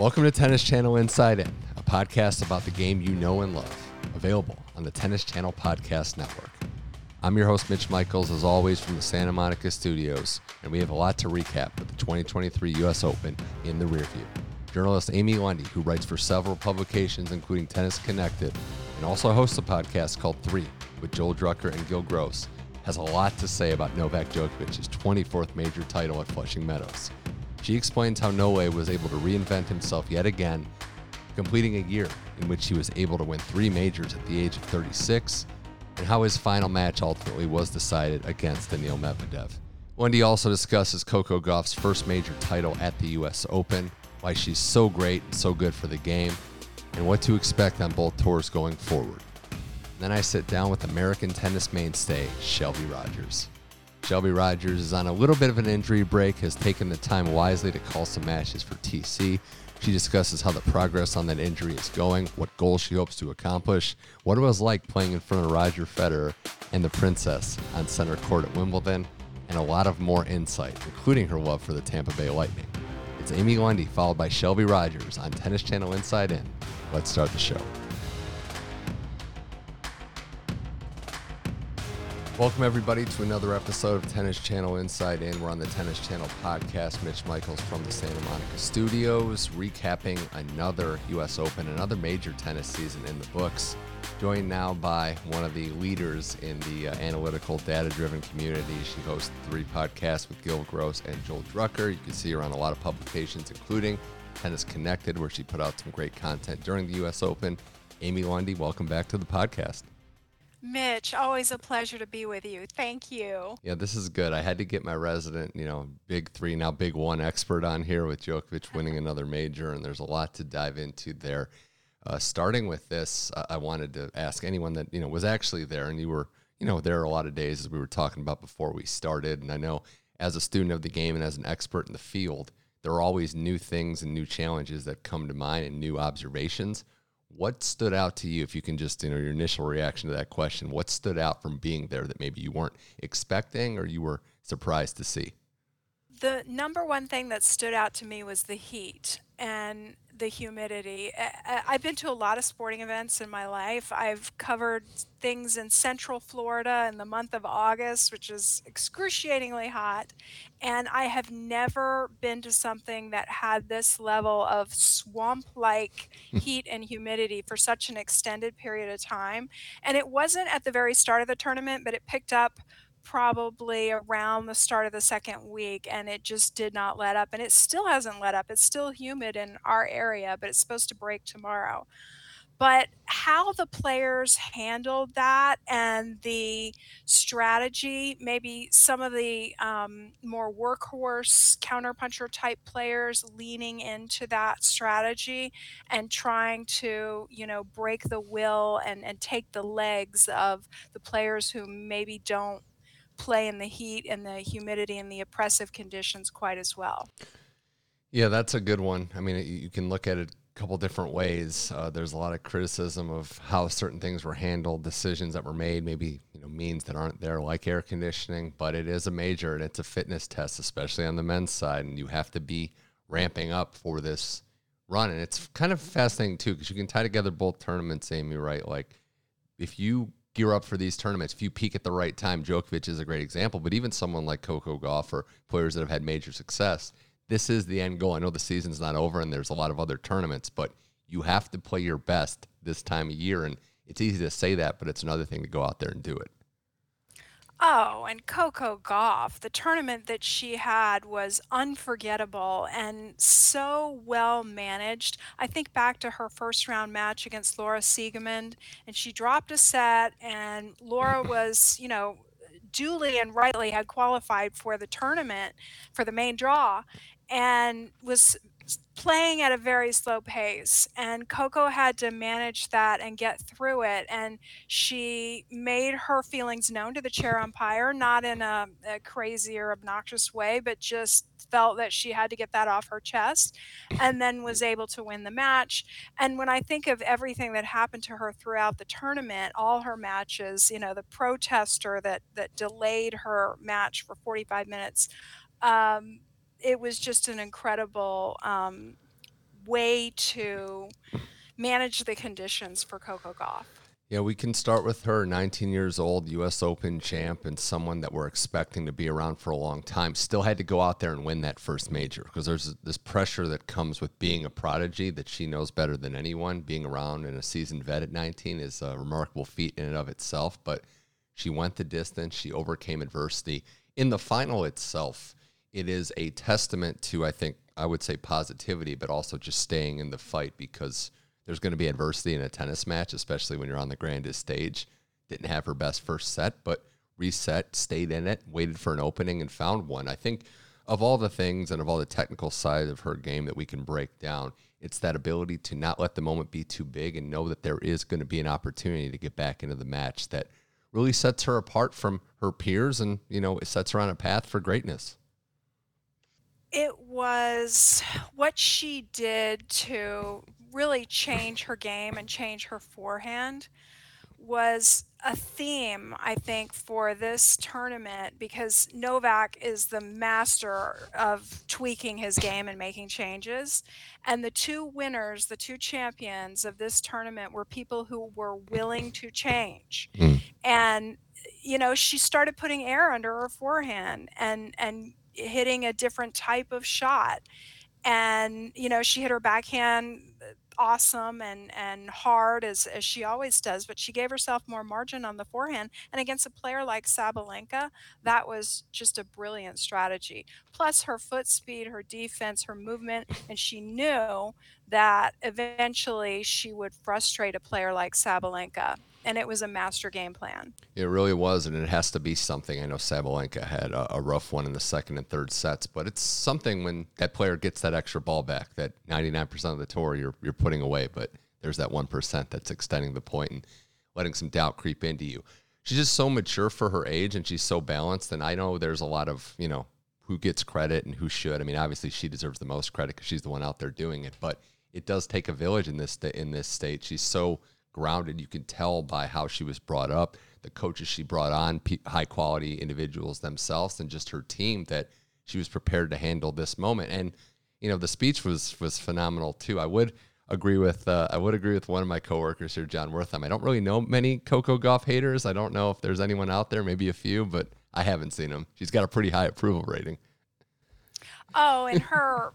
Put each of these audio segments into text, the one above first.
Welcome to Tennis Channel Inside In, a podcast about the game you know and love, available on the Tennis Channel Podcast Network. I'm your host, Mitch Michals, as always from the Santa Monica studios, and we have a lot to recap with the 2023 U.S. Open in the rearview. Journalist Amy Lundy, who writes for several publications, including Tennis Connected, and also hosts a podcast called Three with Joel Drucker and Gil Gross, has a lot to say about Novak Djokovic's 24th major title at Flushing Meadows. She explains how Nole was able to reinvent himself yet again, completing a year in which he was able to win three majors at the age of 36, and how his final match ultimately was decided against Daniil Medvedev. Lundy also discusses Coco Gauff's first major title at the US Open, why she's so great and so good for the game, and what to expect on both tours going forward. Then I sit down with American tennis mainstay Shelby Rogers. Shelby Rogers is on a little bit of an injury break, has taken the time wisely to call some matches for TC. She discusses how the progress on that injury is going, what goals she hopes to accomplish, what it was like playing in front of Roger Federer and the Princess on center court at Wimbledon, and a lot of more insight, including her love for the Tampa Bay Lightning. It's Amy Lundy, followed by Shelby Rogers on Tennis Channel Inside In. Let's start the show. Welcome, everybody, to another episode of Tennis Channel Inside In. We're on the Tennis Channel podcast. Mitch Michals from the Santa Monica studios, recapping another U.S. Open, another major tennis season in the books. Joined now by one of the leaders in the uh, analytical, data driven community. She hosts three podcasts with Gil Gross and Joel Drucker. You can see her on a lot of publications, including Tennis Connected, where she put out some great content during the U.S. Open. Amy Lundy, welcome back to the podcast. Mitch, always a pleasure to be with you. Thank you. Yeah, this is good. I had to get my resident, you know, big three, now big one expert on here with Djokovic winning another major, and there's a lot to dive into there. Uh, starting with this, uh, I wanted to ask anyone that, you know, was actually there, and you were, you know, there a lot of days as we were talking about before we started. And I know as a student of the game and as an expert in the field, there are always new things and new challenges that come to mind and new observations what stood out to you if you can just you know your initial reaction to that question what stood out from being there that maybe you weren't expecting or you were surprised to see? The number one thing that stood out to me was the heat. And the humidity. I've been to a lot of sporting events in my life. I've covered things in Central Florida in the month of August, which is excruciatingly hot. And I have never been to something that had this level of swamp like hmm. heat and humidity for such an extended period of time. And it wasn't at the very start of the tournament, but it picked up probably around the start of the second week and it just did not let up and it still hasn't let up. It's still humid in our area but it's supposed to break tomorrow. But how the players handled that and the strategy maybe some of the um, more workhorse counterpuncher type players leaning into that strategy and trying to you know break the will and, and take the legs of the players who maybe don't play in the heat and the humidity and the oppressive conditions quite as well. Yeah, that's a good one. I mean, you can look at it a couple different ways. Uh, there's a lot of criticism of how certain things were handled, decisions that were made, maybe you know means that aren't there, like air conditioning. But it is a major and it's a fitness test, especially on the men's side, and you have to be ramping up for this run. And it's kind of fascinating too because you can tie together both tournaments, Amy. Right, like if you gear up for these tournaments. If you peak at the right time, Djokovic is a great example, but even someone like Coco Gauff or players that have had major success, this is the end goal. I know the season's not over and there's a lot of other tournaments, but you have to play your best this time of year. And it's easy to say that, but it's another thing to go out there and do it. Oh, and Coco Gauff, the tournament that she had was unforgettable and so well managed. I think back to her first round match against Laura Siegemund, and she dropped a set, and Laura was, you know, duly and rightly had qualified for the tournament for the main draw and was playing at a very slow pace and Coco had to manage that and get through it and she made her feelings known to the chair umpire not in a, a, crazy or obnoxious way but just felt that she had to get that off her chest and then was able to win the match and when I think of everything that happened to her throughout the tournament all her matches you know the protester that that delayed her match for 45 minutes um, it was just an incredible um, way to manage the conditions for Coco Gauff. Yeah, we can start with her, 19 years old, U.S. Open champ, and someone that we're expecting to be around for a long time. Still had to go out there and win that first major because there's this pressure that comes with being a prodigy that she knows better than anyone. Being around and a seasoned vet at 19 is a remarkable feat in and of itself. But she went the distance. She overcame adversity in the final itself it is a testament to, I think, I would say positivity, but also just staying in the fight because there's going to be adversity in a tennis match, especially when you're on the grandest stage. Didn't have her best first set, but reset, stayed in it, waited for an opening, and found one. I think of all the things and of all the technical side of her game that we can break down, it's that ability to not let the moment be too big and know that there is going to be an opportunity to get back into the match that really sets her apart from her peers and, you know, it sets her on a path for greatness. It was what she did to really change her game and change her forehand was a theme, I think, for this tournament because Novak is the master of tweaking his game and making changes. And the two winners, the two champions of this tournament were people who were willing to change. Mm. And you know, she started putting air under her forehand and and hitting a different type of shot. And, you know, she hit her backhand uh, awesome and and hard as, as she always does, but she gave herself more margin on the forehand. And against a player like Sabalenka, that was just a brilliant strategy. Plus her foot speed, her defense, her movement, and she knew that eventually she would frustrate a player like Sabalenka and it was a master game plan. It really was, and it has to be something. I know Sabalenka had a, a, rough one in the second and third sets, but it's something when that player gets that extra ball back, that 99% of the tour you're, you're putting away, but there's that 1% that's extending the point and letting some doubt creep into you. She's just so mature for her age, and she's so balanced. And I know there's a lot of, you know, who gets credit and who should. I mean, obviously she deserves the most credit because she's the one out there doing it, but it does take a village in this in this state. She's so grounded. You can tell by how she was brought up, the coaches she brought on, high quality individuals themselves, and just her team that she was prepared to handle this moment. And you know, the speech was was phenomenal too. I would agree with uh, I would agree with one of my coworkers here, Jon Wertheim. I don't really know many Coco Gauff haters. I don't know if there's anyone out there, maybe a few, but I haven't seen them. She's got a pretty high approval rating. Oh, and her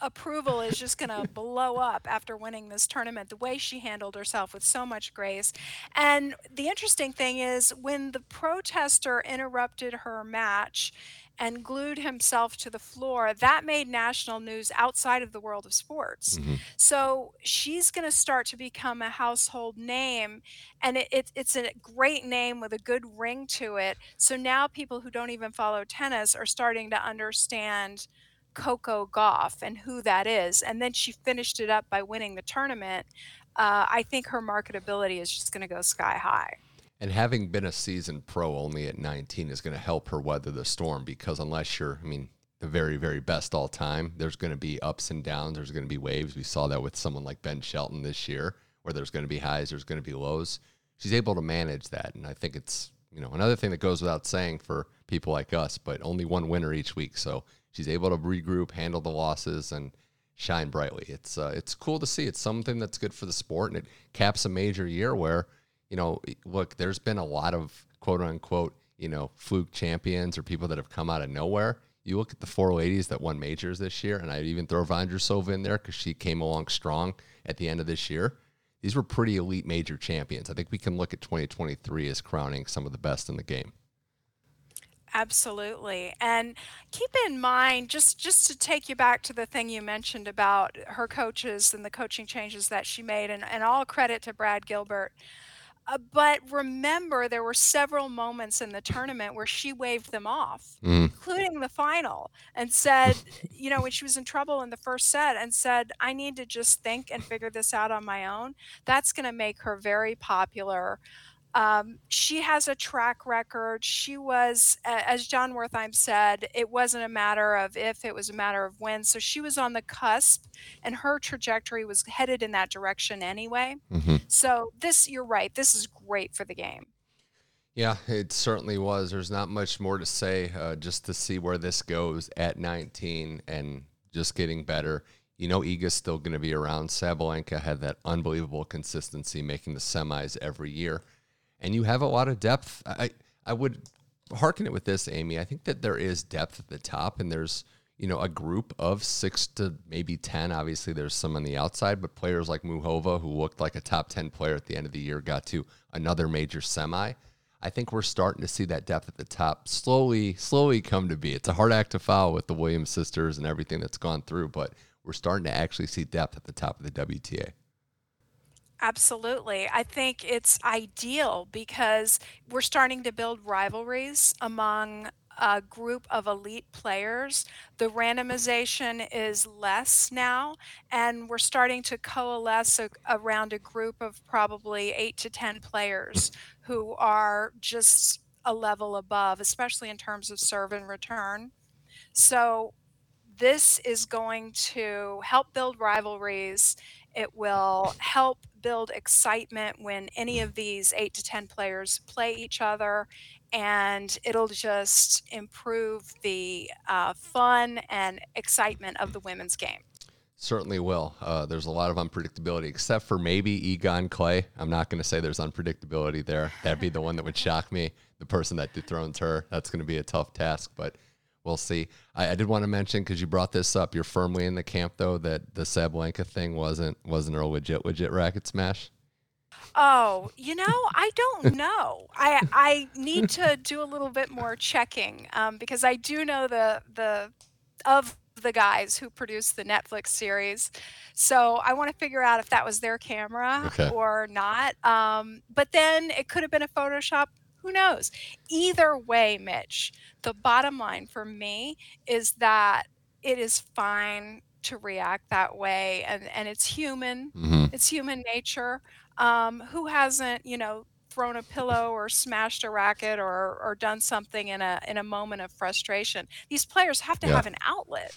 approval is just going to blow up after winning this tournament. The way she handled herself with so much grace. And the interesting thing is, when the protester interrupted her match and glued himself to the floor, that made national news outside of the world of sports. Mm-hmm. So she's going to start to become a household name, and it, it, it's a great name with a good ring to it. So now people who don't even follow tennis are starting to understand Coco Gauff and who that is. And then she finished it up by winning the tournament. Uh, I think her marketability is just going to go sky high. And having been a seasoned pro only at 19 is going to help her weather the storm because unless you're, I mean, the very, very best all time, there's going to be ups and downs. There's going to be waves. We saw that with someone like Ben Shelton this year, where there's going to be highs, there's going to be lows. She's able to manage that. And I think it's, you know, another thing that goes without saying for people like us, but only one winner each week. So she's able to regroup, handle the losses, and shine brightly. It's uh, it's cool to see. It's something that's good for the sport, and it caps a major year where, you know, look, there's been a lot of quote unquote, you know, fluke champions or people that have come out of nowhere. You look at the four ladies that won majors this year, and I'd even throw Vondrousova in there because she came along strong at the end of this year. These were pretty elite major champions. I think we can look at 2023 as crowning some of the best in the game. Absolutely. And keep in mind just just to take you back to the thing you mentioned about her coaches and the coaching changes that she made and, and all credit to Brad Gilbert. Uh, but remember, there were several moments in the tournament where she waved them off, Mm. including the final, and said, you know, when she was in trouble in the first set, and said, I need to just think and figure this out on my own. That's going to make her very popular. Um, she has a track record. She was, as Jon Wertheim said, it wasn't a matter of if, it was a matter of when. So she was on the cusp, and her trajectory was headed in that direction anyway. Mm-hmm. So this, you're right. This is great for the game. Yeah, it certainly was. There's not much more to say. Uh, just to see where this goes at 19 and just getting better. You know, Iga's still going to be around. Sabalenka had that unbelievable consistency, making the semis every year and you have a lot of depth. I I would hearken it with this, Amy. I think that there is depth at the top, and there's you know a group of six to maybe ten. Obviously, there's some on the outside, but players like Muchova, who looked like a top ten player at the end of the year, got to another major semi. I think we're starting to see that depth at the top slowly, slowly come to be. It's a hard act to follow with the Williams sisters and everything that's gone through, but we're starting to actually see depth at the top of the WTA. Absolutely. I think it's ideal because we're starting to build rivalries among a group of elite players. The randomization is less now, and we're starting to coalesce a, around a group of probably eight to 10 players who are just a level above, especially in terms of serve and return. So, this is going to help build rivalries. It will help build excitement when any of these eight to 10 players play each other, and it'll just improve the uh, fun and excitement of the women's game. Certainly will. Uh, there's a lot of unpredictability, except for maybe Iga on clay. I'm not going to say there's unpredictability there. That'd be the one that would shock me. The person that dethrones her. That's going to be a tough task, but we'll see. I, I did want to mention because you brought this up. You're firmly in the camp though that the Sabalenka thing wasn't wasn't a legit legit racket smash. Oh, you know, I don't know. I I need to do a little bit more checking um, because I do know the the of the guys who produced the Netflix series. So I want to figure out if that was their camera Okay. or not. Um, but then it could have been a Photoshop. Who knows? Either way, Mitch, the bottom line for me is that it is fine to react that way and, and it's human. Mm-hmm. It's human nature. Um, who hasn't, you know, thrown a pillow or smashed a racket or, or done something in a in a moment of frustration? These players have to Yeah. have an outlet.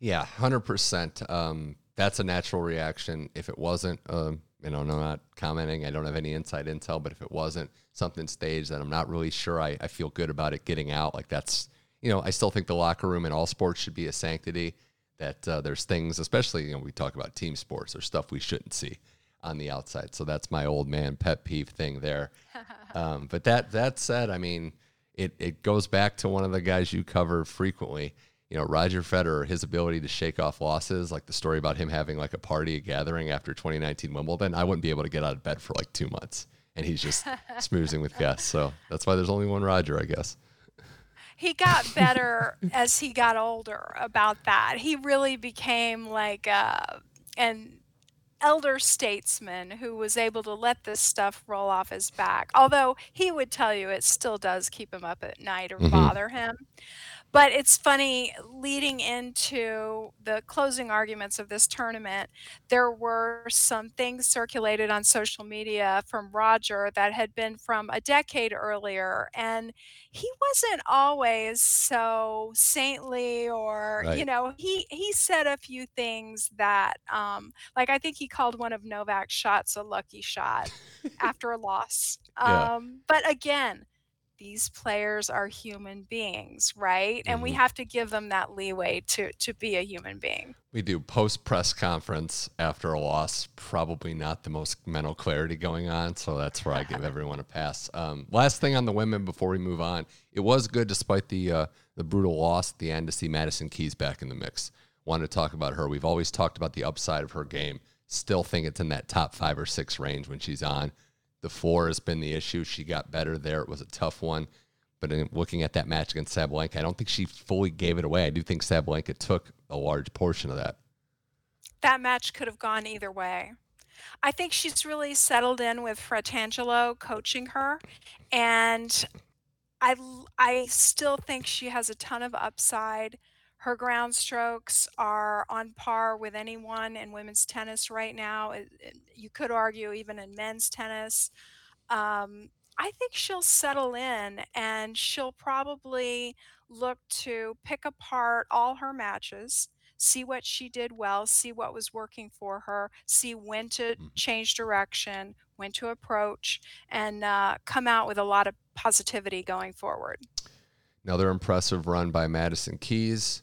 Yeah, hundred percent. Um, that's a natural reaction. If it wasn't, um, you know, no, I'm not commenting. I don't have any inside intel, but if it wasn't something staged, that I'm not really sure. I, I feel good about it getting out. Like that's, you know, I still think the locker room in all sports should be a sanctity. That uh, there's things, especially you know, we talk about team sports. or stuff we shouldn't see on the outside. So that's my old man pet peeve thing there. Um, but that that said, I mean, it it goes back to one of the guys you cover frequently. You know, Roger Federer, his ability to shake off losses, like the story about him having like a party, a gathering after 2019 Wimbledon. I wouldn't be able to get out of bed for like two months, and he's just smoozing with guests. So that's why there's only one Roger, I guess. he got better as he got older about that. He really became like uh, an elder statesman who was able to let this stuff roll off his back. Although he would tell you it still does keep him up at night or Mhm. bother him. But it's funny, leading into the closing arguments of this tournament, there were some things circulated on social media from Roger that had been from a decade earlier. And he wasn't always so saintly or, you know, he, he said a few things that, um, like I think he called one of Novak's shots a lucky shot after a loss. Yeah. Um, but again, these players are human beings, right? And we Mhm. have to give them that leeway to to be a human being. We do post press conference after a loss, probably not the most mental clarity going on. So that's where I give everyone a pass. Um, last thing on the women before we move on, it was good despite the uh, the brutal loss at the end to see Madison Keys back in the mix. Wanted to talk about her. We've always talked about the upside of her game. Still think it's in that top five or six range when she's on. The floor has been the issue. She got better there. It was a tough one. But in looking at that match against Sabalenka, I don't think she fully gave it away. I do think Sabalenka took a large portion of that. That match could have gone either way. I think she's really settled in with Fratangelo coaching her, and I, I still think she has a ton of upside. Her ground strokes are on par with anyone in women's tennis right now, it it you could argue even in men's tennis. Um, I think she'll settle in and she'll probably look to pick apart all her matches, see what she did well, see what was working for her, see when to Mhm. change direction, when to approach, and uh, come out with a lot of positivity going forward. Another impressive run by Madison Keys.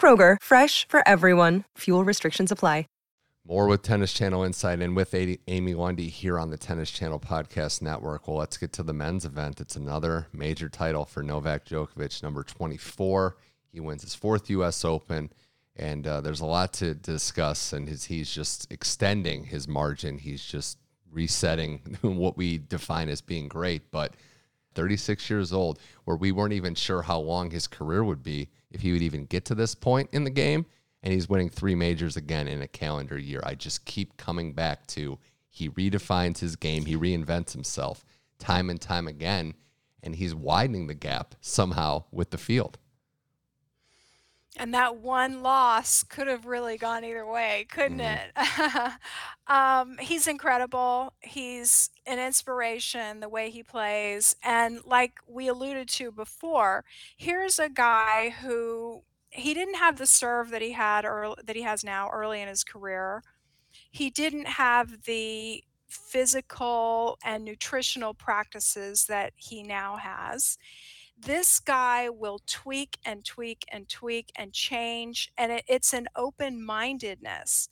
Kroger, fresh for everyone. Fuel restrictions apply. More with Tennis Channel Inside In with Amy Lundy here on the Tennis Channel Podcast Network. Well, let's get to the men's event. It's another major title for Novak Djokovic, number 24. He wins his fourth U.S. Open, and uh, there's a lot to discuss. And his, he's just extending his margin. He's just resetting what we define as being great. But 36 years old, where we weren't even sure how long his career would be if he would even get to this point in the game and he's winning three majors again in a calendar year. I just keep coming back to he redefines his game, he reinvents himself time and time again, and he's widening the gap somehow with the field. And that one loss could have really gone either way, couldn't Mhm. it? um, he's incredible. He's an inspiration the way he plays. And like we alluded to before, here's a guy who he didn't have the serve that he had or that he has now early in his career. He didn't have the physical and nutritional practices that he now has this guy will tweak and tweak and tweak and change, and it, it's an open mindedness.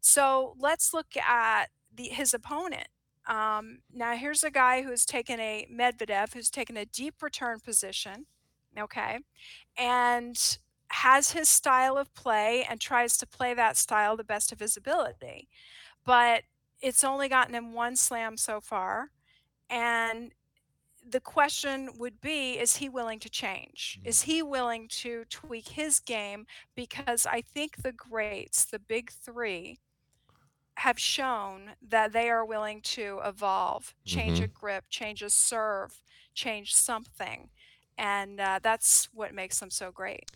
So let's look at the, his opponent. Um, now, here's a guy who's taken a Medvedev, who's taken a deep return position, okay, and has his style of play and tries to play that style the best of his ability. But it's only gotten him one slam so far. And the question would be is he willing to change? Is he willing to tweak his game? Because I think the greats, the big three, have shown that they are willing to evolve, change hmm a grip, change a serve, change something. And uh, that's what makes them so great.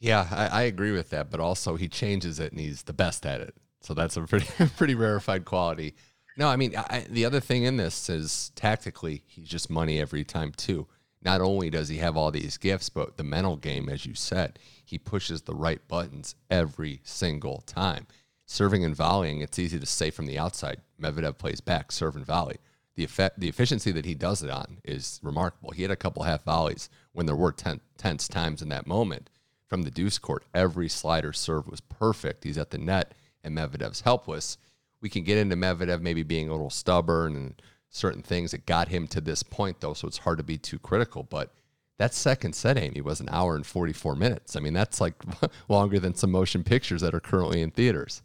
Yeah, I, I agree with that, but also he changes it and he's the best at it. So that's a pretty pretty rarefied quality. No, I mean I, the other thing in this is tactically he's just money every time too. Not only does he have all these gifts, but the mental game, as you said, he pushes the right buttons every single time. Serving and volleying, it's easy to say from the outside. Medvedev plays back, serve and volley. The effect, the efficiency that he does it on is remarkable. He had a couple half volleys when there were ten, tense times in that moment from the deuce court. Every slider serve was perfect. He's at the net, and Medvedev's helpless. We can get into Medvedev maybe being a little stubborn and certain things that got him to this point, though, so it's hard to be too critical. But that second set, Amy, was an hour and 44 minutes. I mean, that's like longer than some motion pictures that are currently in theaters.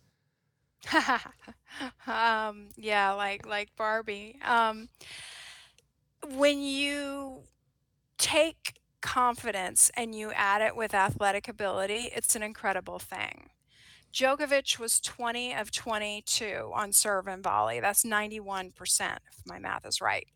um, yeah, like like Barbie. Um, when you take confidence and you add it with athletic ability, it's an incredible thing. Djokovic was 20 of 22 on serve and volley. That's 91%, if my math is right.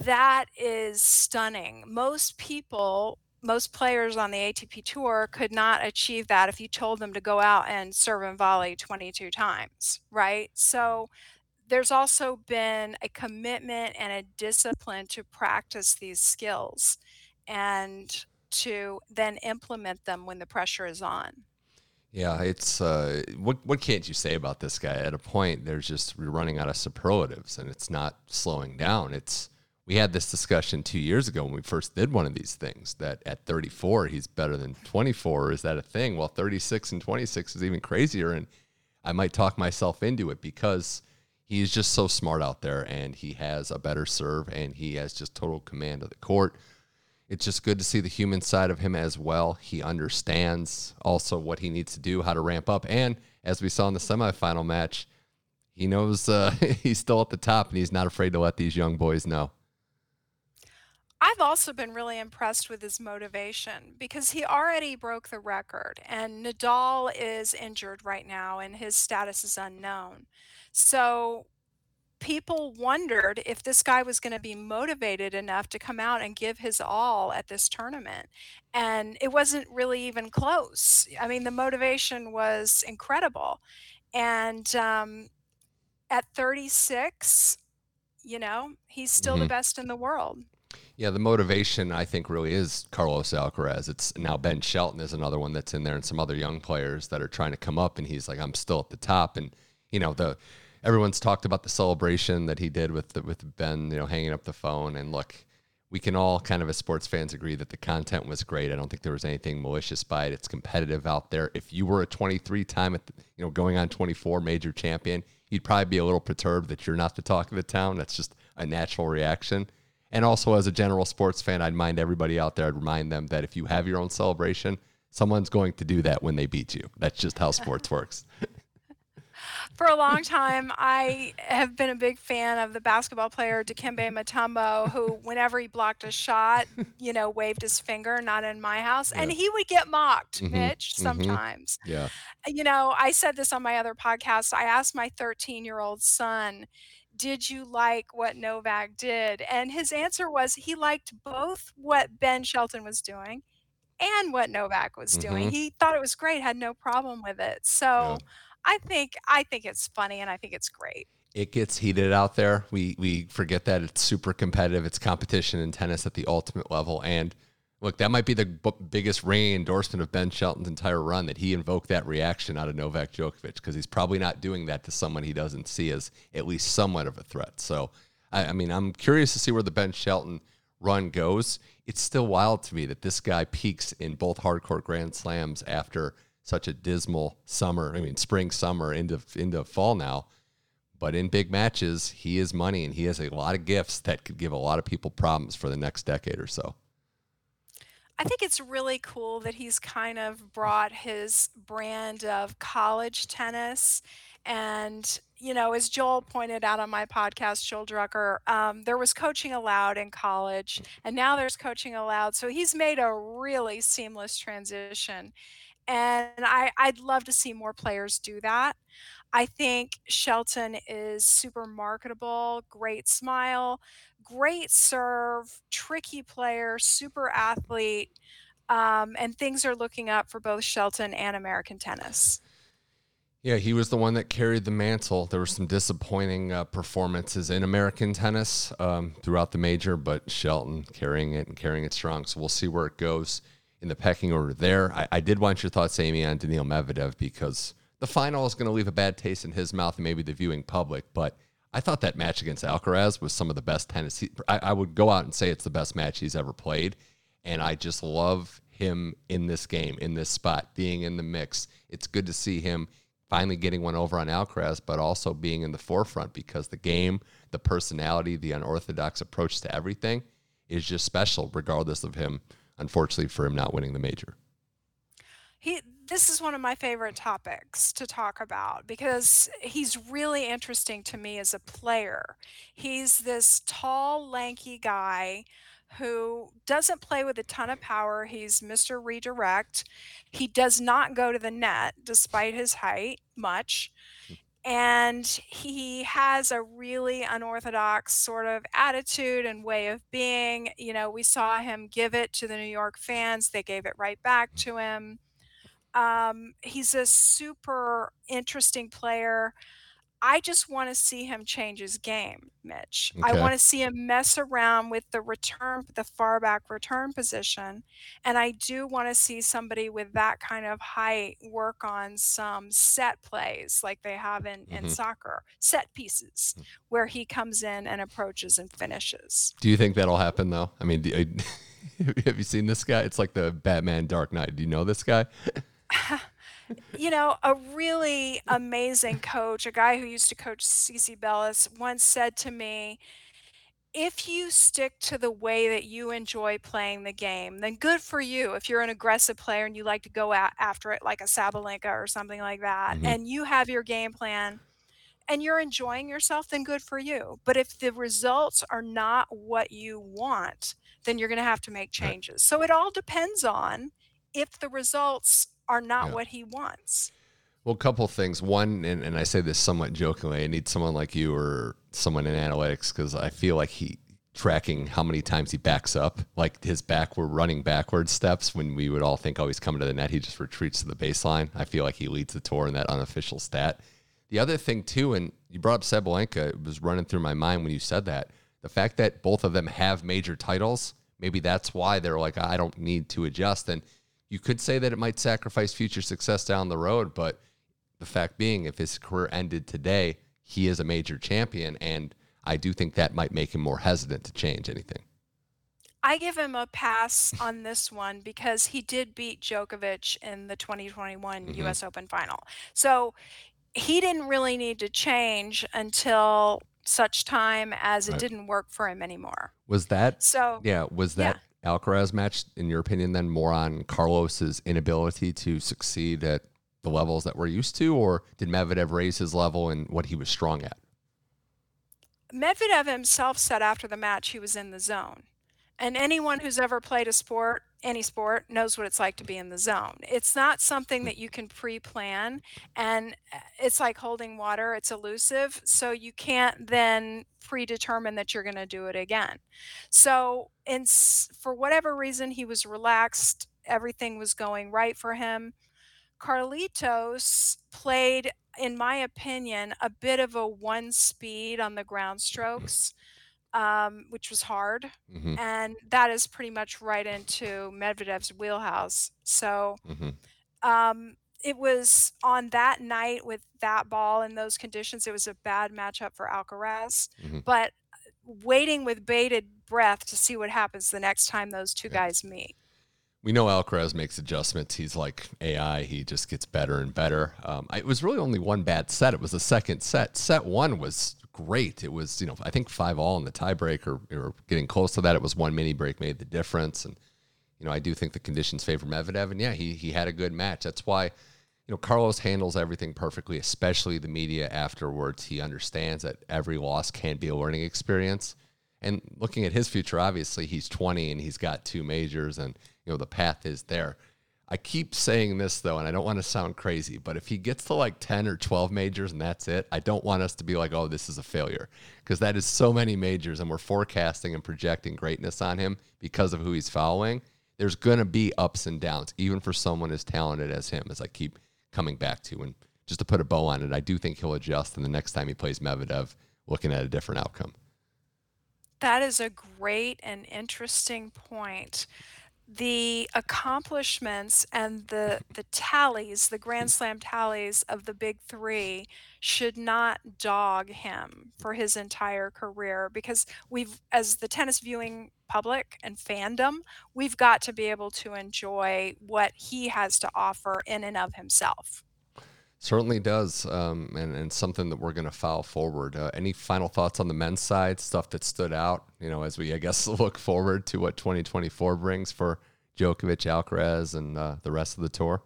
That is stunning. Most people, most players on the ATP Tour could not achieve that if you told them to go out and serve and volley 22 times, right? So there's also been a commitment and a discipline to practice these skills and to then implement them when the pressure is on. Yeah, it's uh, what what can't you say about this guy? At a point, there's just we're running out of superlatives, and it's not slowing down. It's we had this discussion two years ago when we first did one of these things that at 34 he's better than 24. Is that a thing? Well, 36 and 26 is even crazier, and I might talk myself into it because he's just so smart out there and he has a better serve and he has just total command of the court. It's just good to see the human side of him as well. He understands also what he needs to do, how to ramp up. And as we saw in the semifinal match, he knows uh, he's still at the top and he's not afraid to let these young boys know. I've also been really impressed with his motivation because he already broke the record, and Nadal is injured right now and his status is unknown. So people wondered if this guy was going to be motivated enough to come out and give his all at this tournament. And it wasn't really even close. I mean, the motivation was incredible. And um, at 36, you know, he's still the hmm best in the world. Yeah, the motivation I think really is Carlos Alcaraz. It's now Ben Shelton is another one that's in there, and some other young players that are trying to come up, and he's like, I'm still at the top, and you know the everyone's talked about the celebration that he did with the, with Ben, you know, hanging up the phone, and look, we can all kind of as sports fans agree that the content was great. I don't think there was anything malicious by it. It's competitive out there. If you were a 23 time, at the, you know, going on 24 major champion, you'd probably be a little perturbed that you're not the talk of the town. That's just a natural reaction. And also, as a general sports fan, I'd mind everybody out there, I'd remind them that if you have your own celebration, someone's going to do that when they beat you. That's just how sports works. For a long time, I have been a big fan of the basketball player Dikembe Mutombo, who, whenever he blocked a shot, you know, waved his finger, not in my house. Yeah. And he would get mocked, hmm Mitch, hmm sometimes. Yeah. You know, I said this on my other podcast. I asked my 13 year old son, Did you like what Novak did? And his answer was he liked both what Ben Shelton was doing and what Novak was doing. hmm He thought it was great, had no problem with it. Yeah. I think I think it's funny and I think it's great. it gets heated out there. We we forget that it's super competitive. It's competition in tennis at the ultimate level. And look, that might be the b- biggest ringing endorsement of Ben Shelton's entire run that he invoked that reaction out of Novak Djokovic because he's probably not doing that to someone he doesn't see as at least somewhat of a threat. So, I, I mean, I'm curious to see where the Ben Shelton run goes. It's still wild to me that this guy peaks in both hardcourt Grand Slams after such a dismal summer. I mean, spring, summer into into fall now. But in big matches, he is money and he has a lot of gifts that could give a lot of people problems for the next decade or so. I think it's really cool that he's kind of brought his brand of college tennis. And, you know, as Joel pointed out on my podcast, Joel Drucker, um, there was coaching allowed in college, and now there's coaching allowed. So he's made a really seamless transition. And I, I'd love to see more players do that. I think Shelton is super marketable, great smile, great serve, tricky player, super athlete. Um, and things are looking up for both Shelton and American tennis. Yeah, he was the one that carried the mantle. There were some disappointing uh, performances in American tennis um, throughout the major, but Shelton carrying it and carrying it strong. So we'll see where it goes in the pecking order there. I, I did want your thoughts, Amy, on Daniil Medvedev because the final is going to leave a bad taste in his mouth and maybe the viewing public. But I thought that match against Alcaraz was some of the best tennis. I, I would go out and say it's the best match he's ever played. And I just love him in this game, in this spot, being in the mix. It's good to see him finally getting one over on Alcaraz, but also being in the forefront because the game, the personality, the unorthodox approach to everything is just special, regardless of him, unfortunately, for him not winning the major. He this is one of my favorite topics to talk about because he's really interesting to me as a player. He's this tall, lanky guy who doesn't play with a ton of power. He's Mr. Redirect. He does not go to the net despite his height much. And he has a really unorthodox sort of attitude and way of being. You know, we saw him give it to the New York fans, they gave it right back to him um, he's a super interesting player. I just want to see him change his game, Mitch. I want to see him mess around with the return, the far back return position. And I do want to see somebody with that kind of height work on some set plays like they have in, in hmm soccer, set pieces, where he comes in and approaches and finishes. Do you think that'll happen, though? I mean, do, have you seen this guy? It's like the Batman Dark Knight. Do you know this guy? you know, a really amazing coach, a guy who used to coach CiCi Bellis, once said to me, if you stick to the way that you enjoy playing the game, then good for you. If you're an aggressive player and you like to go a- after it like a Sabalenka or something like that, hmm and you have your game plan and you're enjoying yourself, then good for you. But if the results are not what you want, then you're going to have to make Right. changes. So it all depends on if the results are not Yeah. what he wants. Well, a couple things. One, and, and I say this somewhat jokingly, I need someone like you or someone in analytics because I feel like he tracking how many times he backs up, like his backward running backward steps when we would all think, oh, he's coming to the net. He just retreats to the baseline. I feel like he leads the tour in that unofficial stat. The other thing too, and you brought up Sabalenka, it was running through my mind when you said that. The fact that both of them have major titles, maybe that's why they're like, I don't need to adjust. And you could say that it might sacrifice future success down the road, but the fact being, if his career ended today, he is a major champion, and I do think that might make him more hesitant to change anything. I give him a pass on this one because he did beat Djokovic in the 2021 hmm US Open final. So he didn't really need to change until such time as it Right. didn't work for him anymore. Was that, So, yeah, was yeah. Alcaraz match, in your opinion, then more on Carlos's inability to succeed at the levels that we're used to, or did Medvedev raise his level and what he was strong at? Medvedev himself said after the match he was in the zone. And anyone who's ever played a sport, any sport, knows what it's like to be in the zone. It's not something that you can pre plan, and uh, it's like holding water, it's elusive. So you can't then predetermine that you're going to do it again. So, in, for whatever reason, he was relaxed, everything was going right for him. Carlitos played, in my opinion, a bit of a one speed on the ground strokes, um, which was hard. hmm And that is pretty much right into Medvedev's wheelhouse. So hmm um, it was on that night with that ball in those conditions, it was a bad matchup for Alcaraz. hmm But waiting with bated breath to see what happens the next time those two Yeah. guys meet. We know Alcaraz makes adjustments. He's like AI. He just gets better and better. Um, it was really only one bad set. It was the second set. Set one was great. It was, you know, I think five all in the tiebreak or, were getting close to that. It was one mini break made the difference. And, you know, I do think the conditions favor Medvedev. And yeah, he, he had a good match. That's why, you know, Carlos handles everything perfectly, especially the media afterwards. He understands that every loss can be a learning experience. And looking at his future, obviously he's 20 and he's got two majors and, you know, the path is there. I keep saying this though, and I don't want to sound crazy, but if he gets to like 10 or 12 majors and that's it, I don't want us to be like, oh, this is a failure. Because that is so many majors and we're forecasting and projecting greatness on him because of who he's following. There's going to be ups and downs, even for someone as talented as him, as I keep coming back to. And just to put a bow on it, I do think he'll adjust. And the next time he plays Medvedev, looking at a different outcome. That is a great and interesting point. The accomplishments and the the tallies, the Grand Slam tallies of the big 3 should not dog him for his entire career because we've as the tennis viewing public and fandom, we've got to be able to enjoy what he has to offer in and of himself. Certainly does, um, and and something that we're going to file forward. Uh, any final thoughts on the men's side? Stuff that stood out, you know, as we I guess look forward to what 2024 brings for Djokovic, Alcaraz, and uh, the rest of the tour.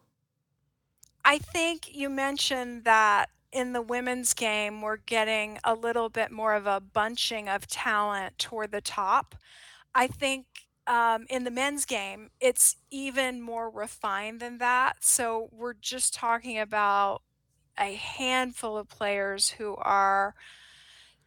I think you mentioned that in the women's game, we're getting a little bit more of a bunching of talent toward the top. I think um, in the men's game, it's even more refined than that. So we're just talking about a handful of players who are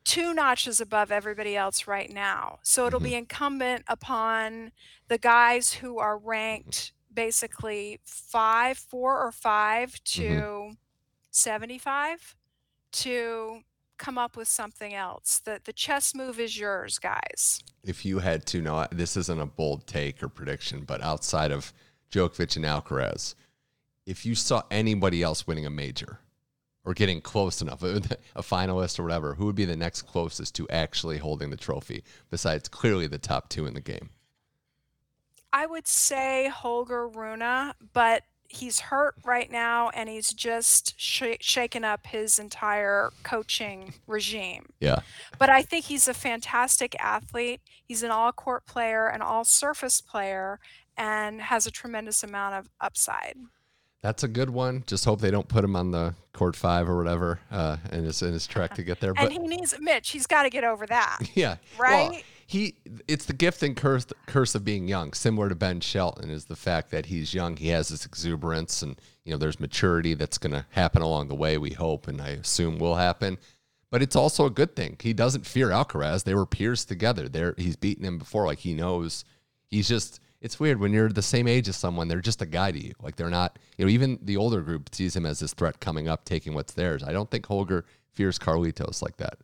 two notches above everybody else right now. So it'll be incumbent upon the guys who are ranked basically five, four or five hmm to 75 to come up with something else. The the chess move is yours, guys. If you had to, know, this isn't a bold take or prediction, but outside of Djokovic and Alcaraz, if you saw anybody else winning a major or getting close enough, a finalist or whatever, who would be the next closest to actually holding the trophy besides clearly the top two in the game? I would say Holger Rune, but he's hurt right now and he's just sh- shaken up his entire coaching regime. Yeah. But I think he's a fantastic athlete. He's an all court player, an all surface player, and has a tremendous amount of upside. That's a good one. Just hope they don't put him on the court five or whatever uh, in his in his track to get there. But and he needs Mitch. He's got to get over that. Yeah. Right. Well, he it's the gift and curse curse of being young. Similar to Ben Shelton is the fact that he's young. He has this exuberance, and you know there's maturity that's going to happen along the way. We hope, and I assume will happen. But it's also a good thing. He doesn't fear Alcaraz. They were peers together. There, he's beaten him before. Like he knows. He's just it's weird when you're the same age as someone, they're just a guy to you. Like they're not, you know, even the older group sees him as this threat coming up, taking what's theirs. I don't think Holger fears Carlitos like that.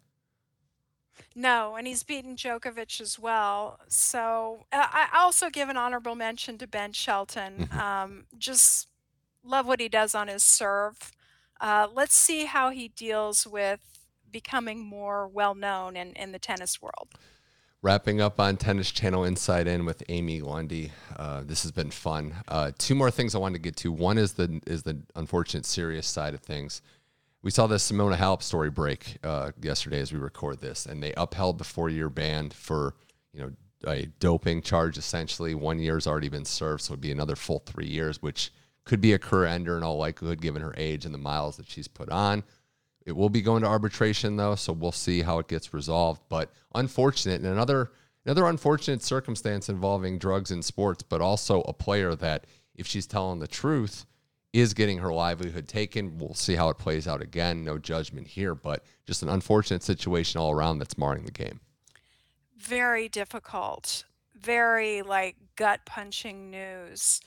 No, and he's beaten Djokovic as well. So uh, I also give an honorable mention to Ben Shelton. Mm-hmm. Um, just love what he does on his serve. Uh, let's see how he deals with becoming more well known in, in the tennis world. Wrapping up on Tennis Channel Inside In with Amy Lundy. Uh, this has been fun. Uh, two more things I wanted to get to. One is the is the unfortunate serious side of things. We saw the Simona Halep story break uh, yesterday as we record this, and they upheld the four year ban for you know a doping charge. Essentially, one year has already been served, so it'd be another full three years, which could be a career ender in all likelihood, given her age and the miles that she's put on. It will be going to arbitration though, so we'll see how it gets resolved. But unfortunate, and another another unfortunate circumstance involving drugs in sports, but also a player that, if she's telling the truth, is getting her livelihood taken. We'll see how it plays out again. No judgment here, but just an unfortunate situation all around that's marring the game. Very difficult. Very like gut punching news.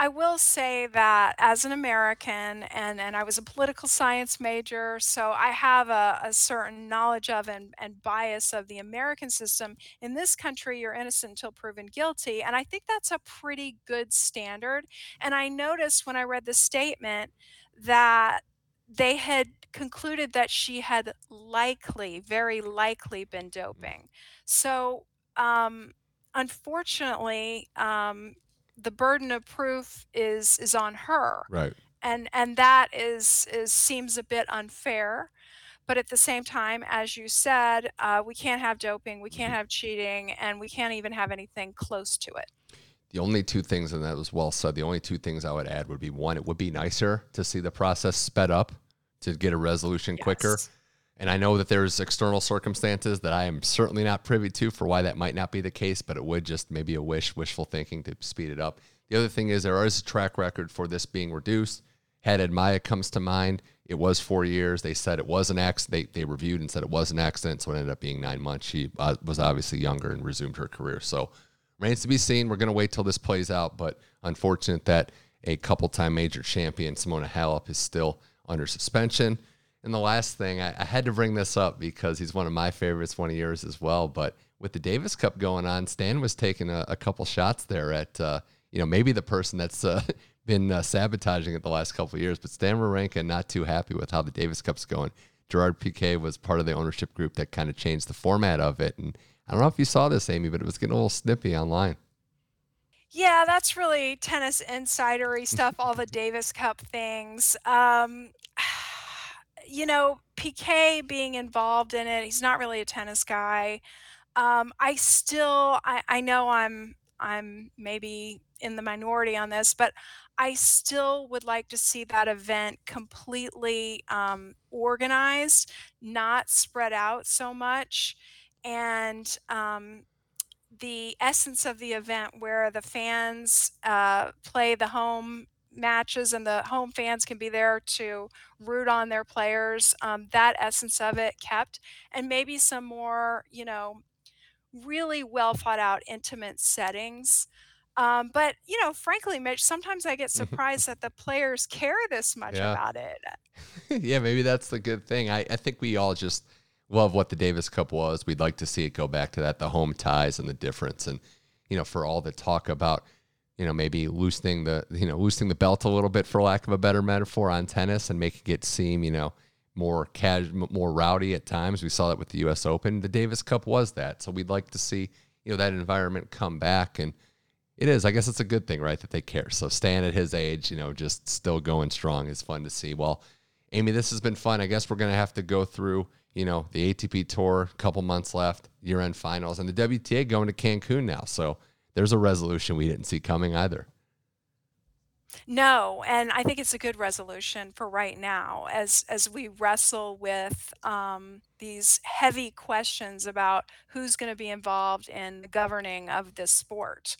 I will say that as an American, and, and I was a political science major, so I have a, a certain knowledge of and, and bias of the American system. In this country, you're innocent until proven guilty. And I think that's a pretty good standard. And I noticed when I read the statement that they had concluded that she had likely, very likely been doping. So, um, unfortunately, um, the burden of proof is is on her right and and that is is seems a bit unfair but at the same time as you said uh, we can't have doping we can't mm-hmm. have cheating and we can't even have anything close to it the only two things and that was well said the only two things i would add would be one it would be nicer to see the process sped up to get a resolution yes. quicker and I know that there's external circumstances that I am certainly not privy to for why that might not be the case, but it would just maybe a wish, wishful thinking to speed it up. The other thing is there is a track record for this being reduced. Head Maya comes to mind. It was four years. They said it was an accident. They, they reviewed and said it was an accident, so it ended up being nine months. She uh, was obviously younger and resumed her career. So remains to be seen. We're going to wait till this plays out, but unfortunate that a couple time major champion, Simona Halep, is still under suspension. And the last thing, I, I, had to bring this up because he's one of my favorites, one of yours as well. But with the Davis Cup going on, Stan was taking a, a couple shots there at, uh, you know, maybe the person that's uh, been uh, sabotaging it the last couple years. But Stan Wawrinka not too happy with how the Davis Cup's going. Gerard Piqué was part of the ownership group that kind of changed the format of it. And I don't know if you saw this, Amy, but it was getting a little snippy online. Yeah, that's really tennis insidery stuff, all the Davis Cup things. Um, you know, Piqué being involved in it, he's not really a tennis guy. Um, I still, I, I know I'm, I'm maybe in the minority on this, but I still would like to see that event completely um, organized, not spread out so much, and um, the essence of the event where the fans uh, play the home matches and the home fans can be there to root on their players. Um, that essence of it kept, and maybe some more, you know, really well thought out, intimate settings. Um, but you know, frankly, Mitch, sometimes I get surprised that the players care this much yeah. about it. yeah, maybe that's the good thing. I, I think we all just love what the Davis Cup was. We'd like to see it go back to that, the home ties and the difference, and you know, for all the talk about you know, maybe loosening the, you know, loosening the belt a little bit, for lack of a better metaphor, on tennis and making it seem, you know, more casual, more rowdy at times. We saw that with the U.S. Open. The Davis Cup was that, so we'd like to see, you know, that environment come back. And It is. I guess it's a good thing, right, that they care. So Stan at his age, you know, just still going strong is fun to see. Well, Amy, this has been fun. I guess we're to have to go through, you know, the ATP Tour, couple months left, year end finals, and the WTA going to Cancun now. So there's a resolution we didn't see coming either. No, and I think it's a good resolution for right now as as we wrestle with um, these heavy questions about who's going to be involved in the governing of this sport.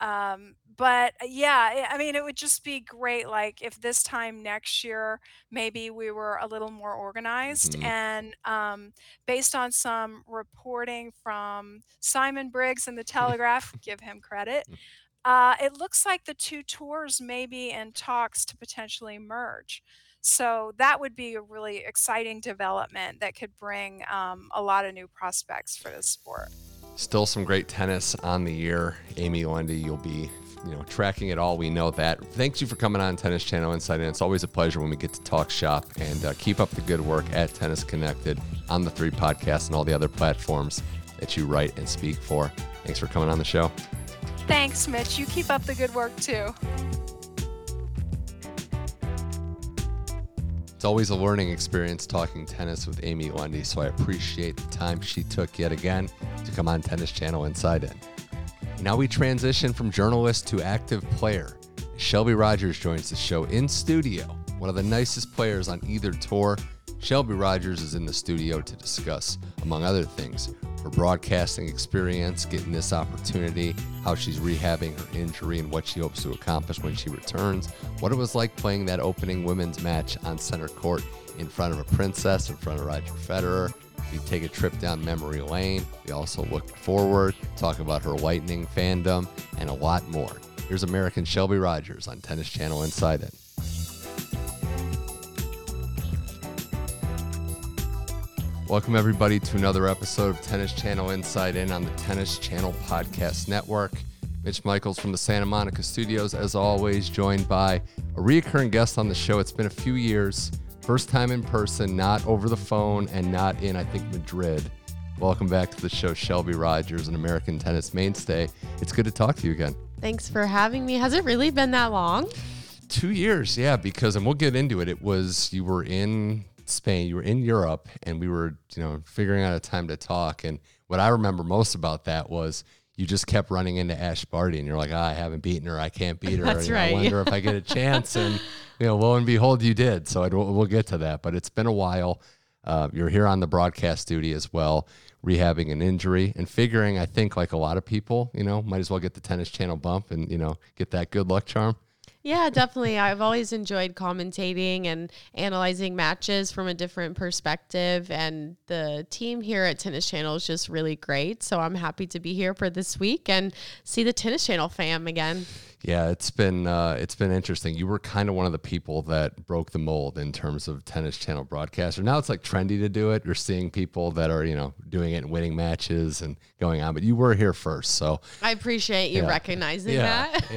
Um, but uh, yeah, I I mean, it would just be great, like if this time next year, maybe we were a little more organized. hmm And um, based on some reporting from Simon Briggs in the Telegraph, give him credit uh, it looks like the two tours may be in talks to potentially merge. So that would be a really exciting development that could bring um, a lot of new prospects for the sport. Still some great tennis on the year. Amy Lundy, you'll be, you know, tracking it all. We know that. Thank you for coming on Tennis Channel Insight. And it's always a pleasure when we get to talk shop and uh, keep up the good work at Tennis Connected on the three podcasts and all the other platforms that you write and speak for. Thanks for coming on the show. Thanks, Mitch. You keep up the good work too. It's always a learning experience talking tennis with Amy Lundy, so I appreciate the time she took yet again to come on Tennis Channel Inside In. Now we transition from journalist to active player. Shelby Rogers joins the show in studio, one of the nicest players on either tour. Shelby Rogers is in the studio to discuss, among other things, her broadcasting experience, getting this opportunity, how she's rehabbing her injury, and what she hopes to accomplish when she returns, what it was like playing that opening women's match on center court in front of a princess, in front of Roger Federer. We take a trip down memory lane. We also look forward, talk about her lightning fandom, and a lot more. Here's American Shelby Rogers on Tennis Channel Inside In. Welcome, everybody, to another episode of Tennis Channel Inside In on the Tennis Channel Podcast Network. Mitch Michals from the Santa Monica studios, as always, joined by a reoccurring guest on the show. It's been a few years, first time in person, not over the phone, and not in, I think, Madrid. Welcome back to the show, Shelby Rogers, an American tennis mainstay. It's good to talk to you again. Thanks for having me. Has it really been that long? Two years, yeah, because, and we'll get into it. It was, you were in Spain, you were in Europe, and we were, you know, figuring out a time to talk. And what I remember most about that was you just kept running into Ash Barty, and you're like, ah, I haven't beaten her, I can't beat her. That's know, right. I wonder if I get a chance. And you know, lo and behold, you did. So I, don't- we'll get to that. But it's been a while. Uh, you're here on the broadcast duty as well, rehabbing an injury and figuring. I think, like a lot of people, you know, might as well get the tennis channel bump and you know get that good luck charm. Yeah, definitely. I've always enjoyed commentating and analyzing matches from a different perspective. And the team here at Tennis Channel is just really great. So I'm happy to be here for this week and see the Tennis Channel fam again. Yeah, it's been uh, it's been interesting. You were kind of one of the people that broke the mold in terms of tennis channel broadcaster. Now it's like trendy to do it. You're seeing people that are you know doing it and winning matches and going on, but you were here first, so I appreciate you Yeah. recognizing yeah, that.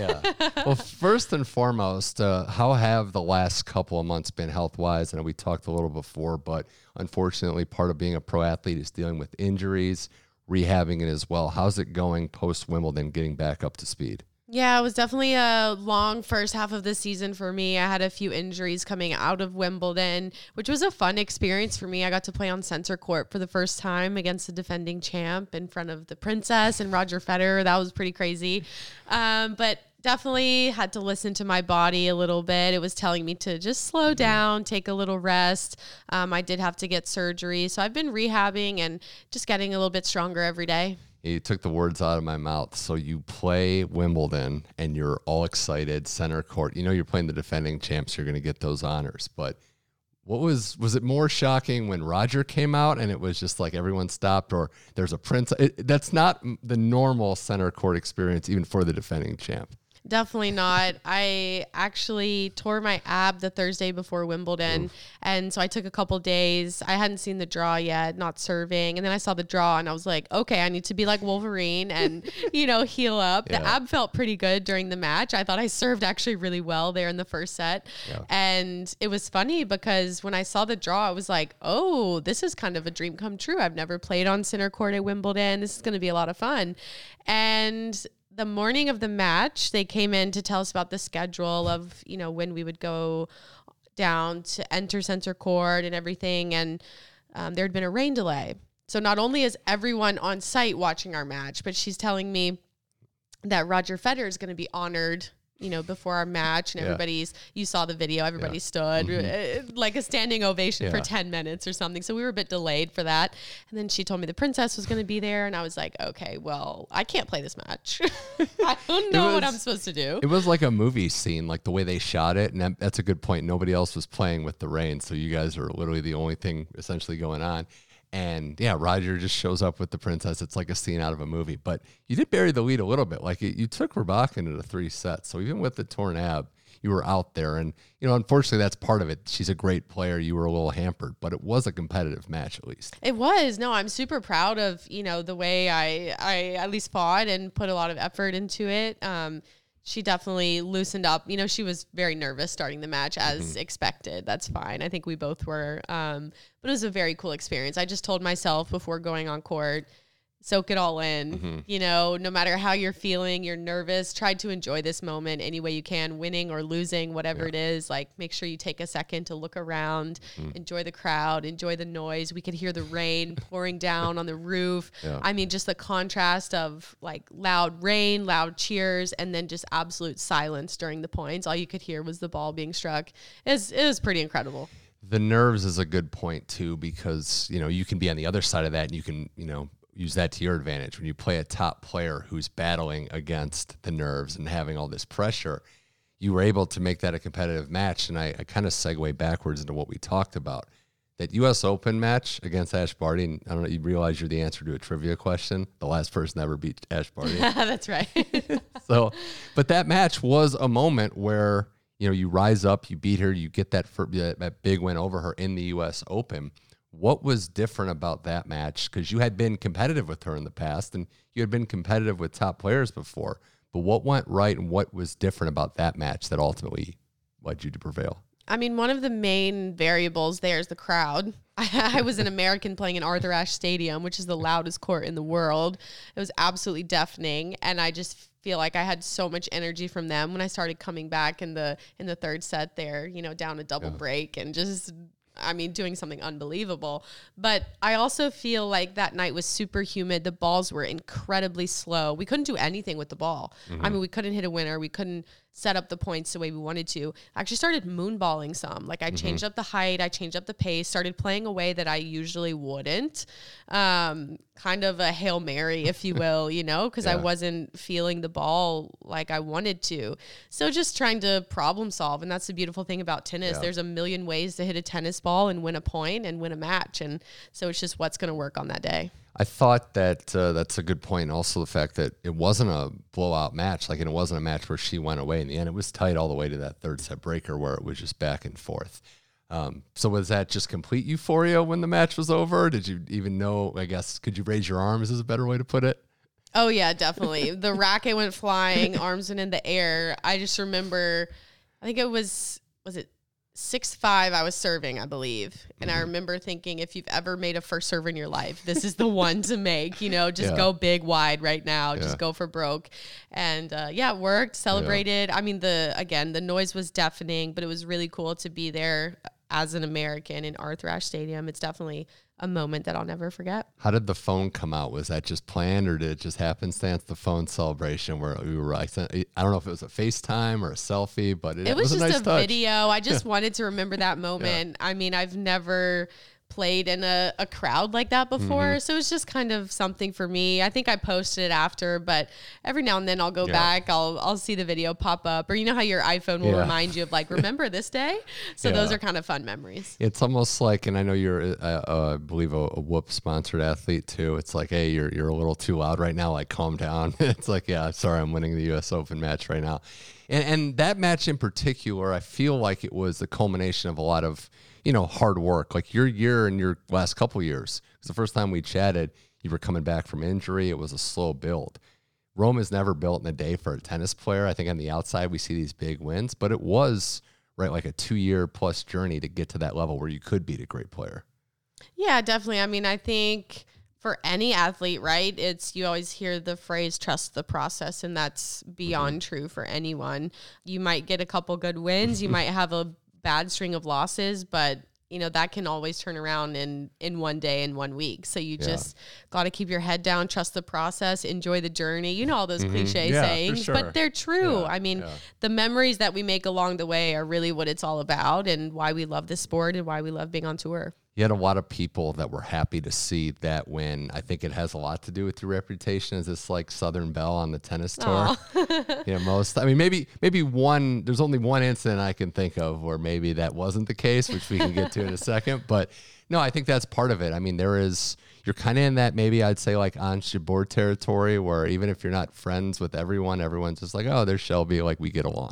yeah. Well, first and foremost, uh, how have the last couple of months been health wise? I know we talked a little before, but unfortunately, part of being a pro athlete is dealing with injuries, rehabbing it as well. How's it going post Wimbledon, getting back up to speed? Yeah, it was definitely a long first half of the season for me. I had a few injuries coming out of Wimbledon, which was a fun experience for me. I got to play on center court for the first time against the defending champ in front of the princess and Roger Federer. That was pretty crazy. Um, but definitely had to listen to my body a little bit. It was telling me to just slow down, take a little rest. Um, I did have to get surgery. So I've been rehabbing and just getting a little bit stronger every day. You took the words out of my mouth. So you play Wimbledon and you're all excited, center court. You know you're playing the defending champs, you're going to get those honors. But what was was it more shocking when Roger came out and it was just like everyone stopped or there's a prince? It, that's not the normal center court experience even for the defending champ. Definitely not. I actually tore my ab the Thursday before Wimbledon. And so I took a couple days. I hadn't seen the draw yet, not serving. And then I saw the draw and I was like, okay, I need to be like Wolverine and, you know, heal up. The ab felt pretty good during the match. I thought I served actually really well there in the first set. Yeah. And it was funny because when I saw the draw, I was like, oh, this is kind of a dream come true. I've never played on center court at Wimbledon. This is going to be a lot of fun. And the morning of the match, they came in to tell us about the schedule of, you know, when we would go down to enter center court and everything. And um, there had been a rain delay. So not only is everyone on site watching our match, but she's telling me that Roger Federer is going to be honored you know, before our match, and Yeah. everybody's, you saw the video, everybody stood uh, like a standing ovation for 10 minutes or something. So we were a bit delayed for that. And then she told me the princess was going to be there, and I was like, okay, well, I can't play this match. I don't know what I'm supposed to do. It was like a movie scene, like the way they shot it, and that, that's a good point. Nobody else was playing with the rain, so you guys are literally the only thing essentially going on. And yeah, Roger just shows up with the princess. It's like a scene out of a movie. But you did bury the lead a little bit. Like it, you took Rabak into three sets, so even with the torn ab, you were out there. And you know, unfortunately, that's part of it. She's a great player. You were a little hampered, but it was a competitive match at least. It was no, I'm super proud of you know the way I I at least fought and put a lot of effort into it. Um, she definitely loosened up. You know, she was very nervous starting the match as expected. That's fine. I think we both were. Um, but it was a very cool experience. I just told myself before going on court, soak it all in. Mm-hmm. You know, no matter how you're feeling, you're nervous, try to enjoy this moment any way you can, winning or losing, whatever it is. Like, make sure you take a second to look around, mm. enjoy the crowd, enjoy the noise. We could hear the rain pouring down on the roof. Yeah. I mean, just the contrast of like loud rain, loud cheers, and then just absolute silence during the points. All you could hear was the ball being struck. It was, it was pretty incredible. The nerves is a good point too, because you know you can be on the other side of that, and you can you know use that to your advantage when you play a top player who's battling against the nerves and having all this pressure. You were able to make that a competitive match, and I, I kind of segue backwards into what we talked about. That U.S. Open match against Ash Barty, and I don't know, you realize you're the answer to a trivia question. The last person ever beat Ash Barty. That's right. so, but that match was a moment where you know you rise up, you beat her, you get that that big win over her in the U.S. Open. What was different about that match? Because you had been competitive with her in the past, and you had been competitive with top players before. But what went right, and what was different about that match that ultimately led you to prevail? I mean, one of the main variables there is the crowd. I, was an American playing in Arthur Ashe Stadium, which is the loudest court in the world. It was absolutely deafening, and I just feel like I had so much energy from them when I started coming back in the in the third set there, you know, down a double break and just I mean, doing something unbelievable. But I also feel like that night was super humid. The balls were incredibly slow. We couldn't do anything with the ball. I mm-hmm. mean, we couldn't hit a winner. We couldn't set up the points the way we wanted to. I actually started moonballing some. Like I changed up the height, I changed up the pace, started playing a way that I usually wouldn't. Um, kind of a Hail Mary, if you will, you know, because I wasn't feeling the ball like I wanted to. So just trying to problem solve. And that's the beautiful thing about tennis. Yeah. There's a million ways to hit a tennis ball and win a point and win a match. And so it's just what's going to work on that day. I thought that uh, that's a good point. Also, the fact that it wasn't a blowout match, like, and it wasn't a match where she went away in the end. It was tight all the way to that third set breaker where it was just back and forth. Um, so, was that just complete euphoria when the match was over? Did you even know? I guess could you raise your arms? Is a better way to put it. Oh yeah, definitely. the racket went flying, arms went in the air. I just remember, I think it was was it six five. I was serving, I believe, and I remember thinking, if you've ever made a first serve in your life, this is the one to make. You know, just Yeah. go big wide right now. Yeah. Just go for broke, and uh, yeah, it worked. Celebrated. I mean, the again, the noise was deafening, but it was really cool to be there as an American in Arthur Ashe Stadium. It's definitely a moment that I'll never forget. How did the phone come out? Was that just planned, or did it just happenstance? The phone celebration where we were. I, I don't know if it was a FaceTime or a selfie, but it, It was, a just nice a video. I just wanted to remember that moment. I mean, I've never played in a, a crowd like that before. Mm-hmm. So it was just kind of something for me. I think I posted it after, but every now and then I'll go Yeah. back, I'll I'll see the video pop up. Or you know how your iPhone will Yeah. remind you of like, remember this day? So those are kind of fun memories. It's almost like, and I know you're, uh, uh, I believe, a, a Whoop sponsored athlete too. It's like, hey, you're you're a little too loud right now. Like, calm down. it's like, yeah, sorry, I'm winning the U.S. Open match right now, and and that match in particular, I feel like it was the culmination of a lot of you know hard work. Like your year and your last couple years, because the first time we chatted, you were coming back from injury. It was a slow build. Rome is never built in a day for a tennis player. I think on the outside we see these big wins, but it was right like a two year plus journey to get to that level where you could beat a great player. Yeah, definitely. I mean, I think for any athlete, right? It's you always hear the phrase trust the process and that's beyond Mm-hmm. true for anyone. You might get a couple good wins, you might have a bad string of losses, but you know that can always turn around in in one day in one week. So you just got to keep your head down, trust the process, enjoy the journey. You know all those cliche Mm-hmm. Yeah, sayings, sure. but they're true. Yeah, I mean, yeah. the memories that we make along the way are really what it's all about and why we love this sport and why we love being on tour. You had a lot of people that were happy to see that win. I think it has a lot to do with your reputation as this like Southern Belle on the tennis tour. you know, most. I mean, maybe maybe one. There's only one incident I can think of where maybe that wasn't the case, which we can get to in a second. But no, I think that's part of it. I mean, there is. You're kind of in that maybe I'd say like Ons Jabeur territory where even if you're not friends with everyone, everyone's just like, oh, there's Shelby, like we get along.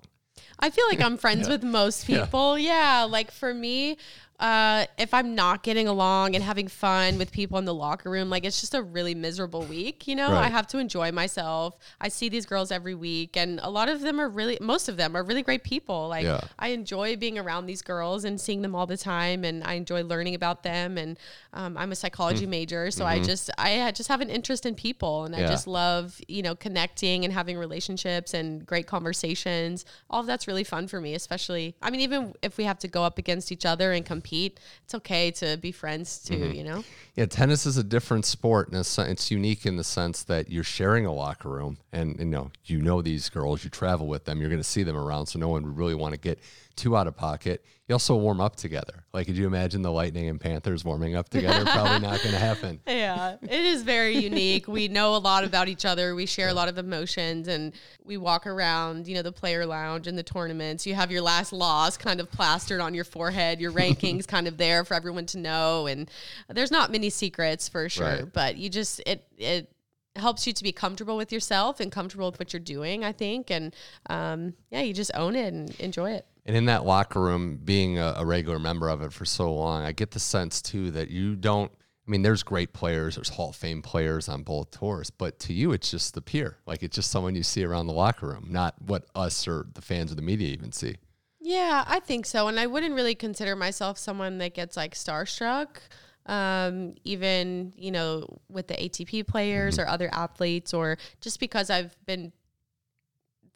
I feel like I'm friends with most people. Yeah. Like for me, uh, if I'm not getting along and having fun with people in the locker room, like it's just a really miserable week. You know, Right. I have to enjoy myself. I see these girls every week, and a lot of them are really, most of them are really great people. Like Yeah. I enjoy being around these girls and seeing them all the time, and I enjoy learning about them. And um, I'm a psychology major, so I just I just have an interest in people, and I Mm. Mm-hmm. Yeah. just love you know connecting and having relationships and great conversations. All of that's really fun for me, especially. I mean, even if we have to go up against each other and compete, it's okay to be friends too. Mm-hmm. You know. Yeah, tennis is a different sport, and it's, it's unique in the sense that you're sharing a locker room, and you know you know these girls, you travel with them, you're going to see them around, so no one would really want to get too out of pocket. You also warm up together. Like, could you imagine the Lightning and Panthers warming up together? Probably not going to happen. Yeah, it is very unique. We know a lot about each other. We share a lot of emotions and we walk around, you know, the player lounge and the tournaments. You have your last loss kind of plastered on your forehead, your rankings kind of there for everyone to know. And there's not many secrets for sure, Right. but you just, it, it, helps you to be comfortable with yourself and comfortable with what you're doing i think and um, yeah you just own it and enjoy it And in that locker room, being a, a regular member of it for so long, I get the sense too that you don't. I mean, there's great players, there's Hall of Fame players on both tours, but to you, it's just the peer. Like it's just someone you see around the locker room, not what us or the fans or the media even see. Yeah, I think so. And I wouldn't really consider myself someone that gets like starstruck. Um, even, you know, with the ATP players or other athletes, or just because I've been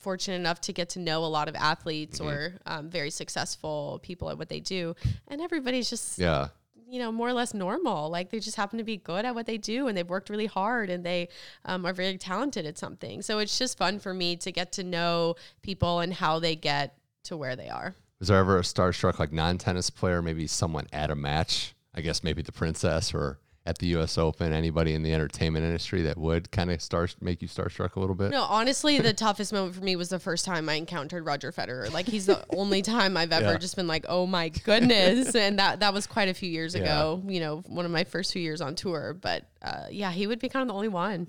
fortunate enough to get to know a lot of athletes or um, very successful people at what they do. And everybody's just, Yeah. you know, more or less normal. Like they just happen to be good at what they do and they've worked really hard and they um, are very talented at something. So it's just fun for me to get to know people and how they get to where they are. Was there ever a starstruck like non-tennis player, maybe someone at a match? I guess maybe the princess or at the U.S. Open. Anybody in the entertainment industry that would kind of star make you starstruck a little bit? No, honestly, the toughest moment for me was the first time I encountered Roger Federer. Like he's the only time I've ever Yeah. just been like, "Oh my goodness!" and that that was quite a few years Yeah. ago. You know, one of my first few years on tour. But uh, yeah, he would be kind of the only one.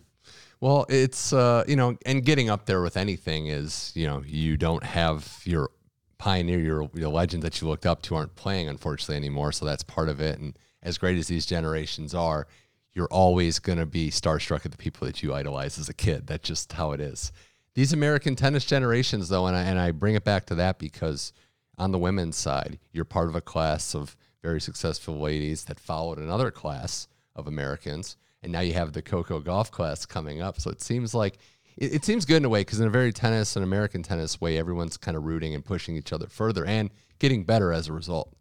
Well, it's uh, you know, and getting up there with anything is you know you don't have your pioneer, your your legends that you looked up to aren't playing unfortunately anymore. So that's part of it. And as great as these generations are, you're always going to be starstruck at the people that you idolize as a kid. That's just how it is. These American tennis generations, though, and I, and I bring it back to that because on the women's side, you're part of a class of very successful ladies that followed another class of Americans, and now you have the Coco Gauff class coming up. So it seems like it, it seems good in a way because in a very tennis and American tennis way, everyone's kind of rooting and pushing each other further and getting better as a result.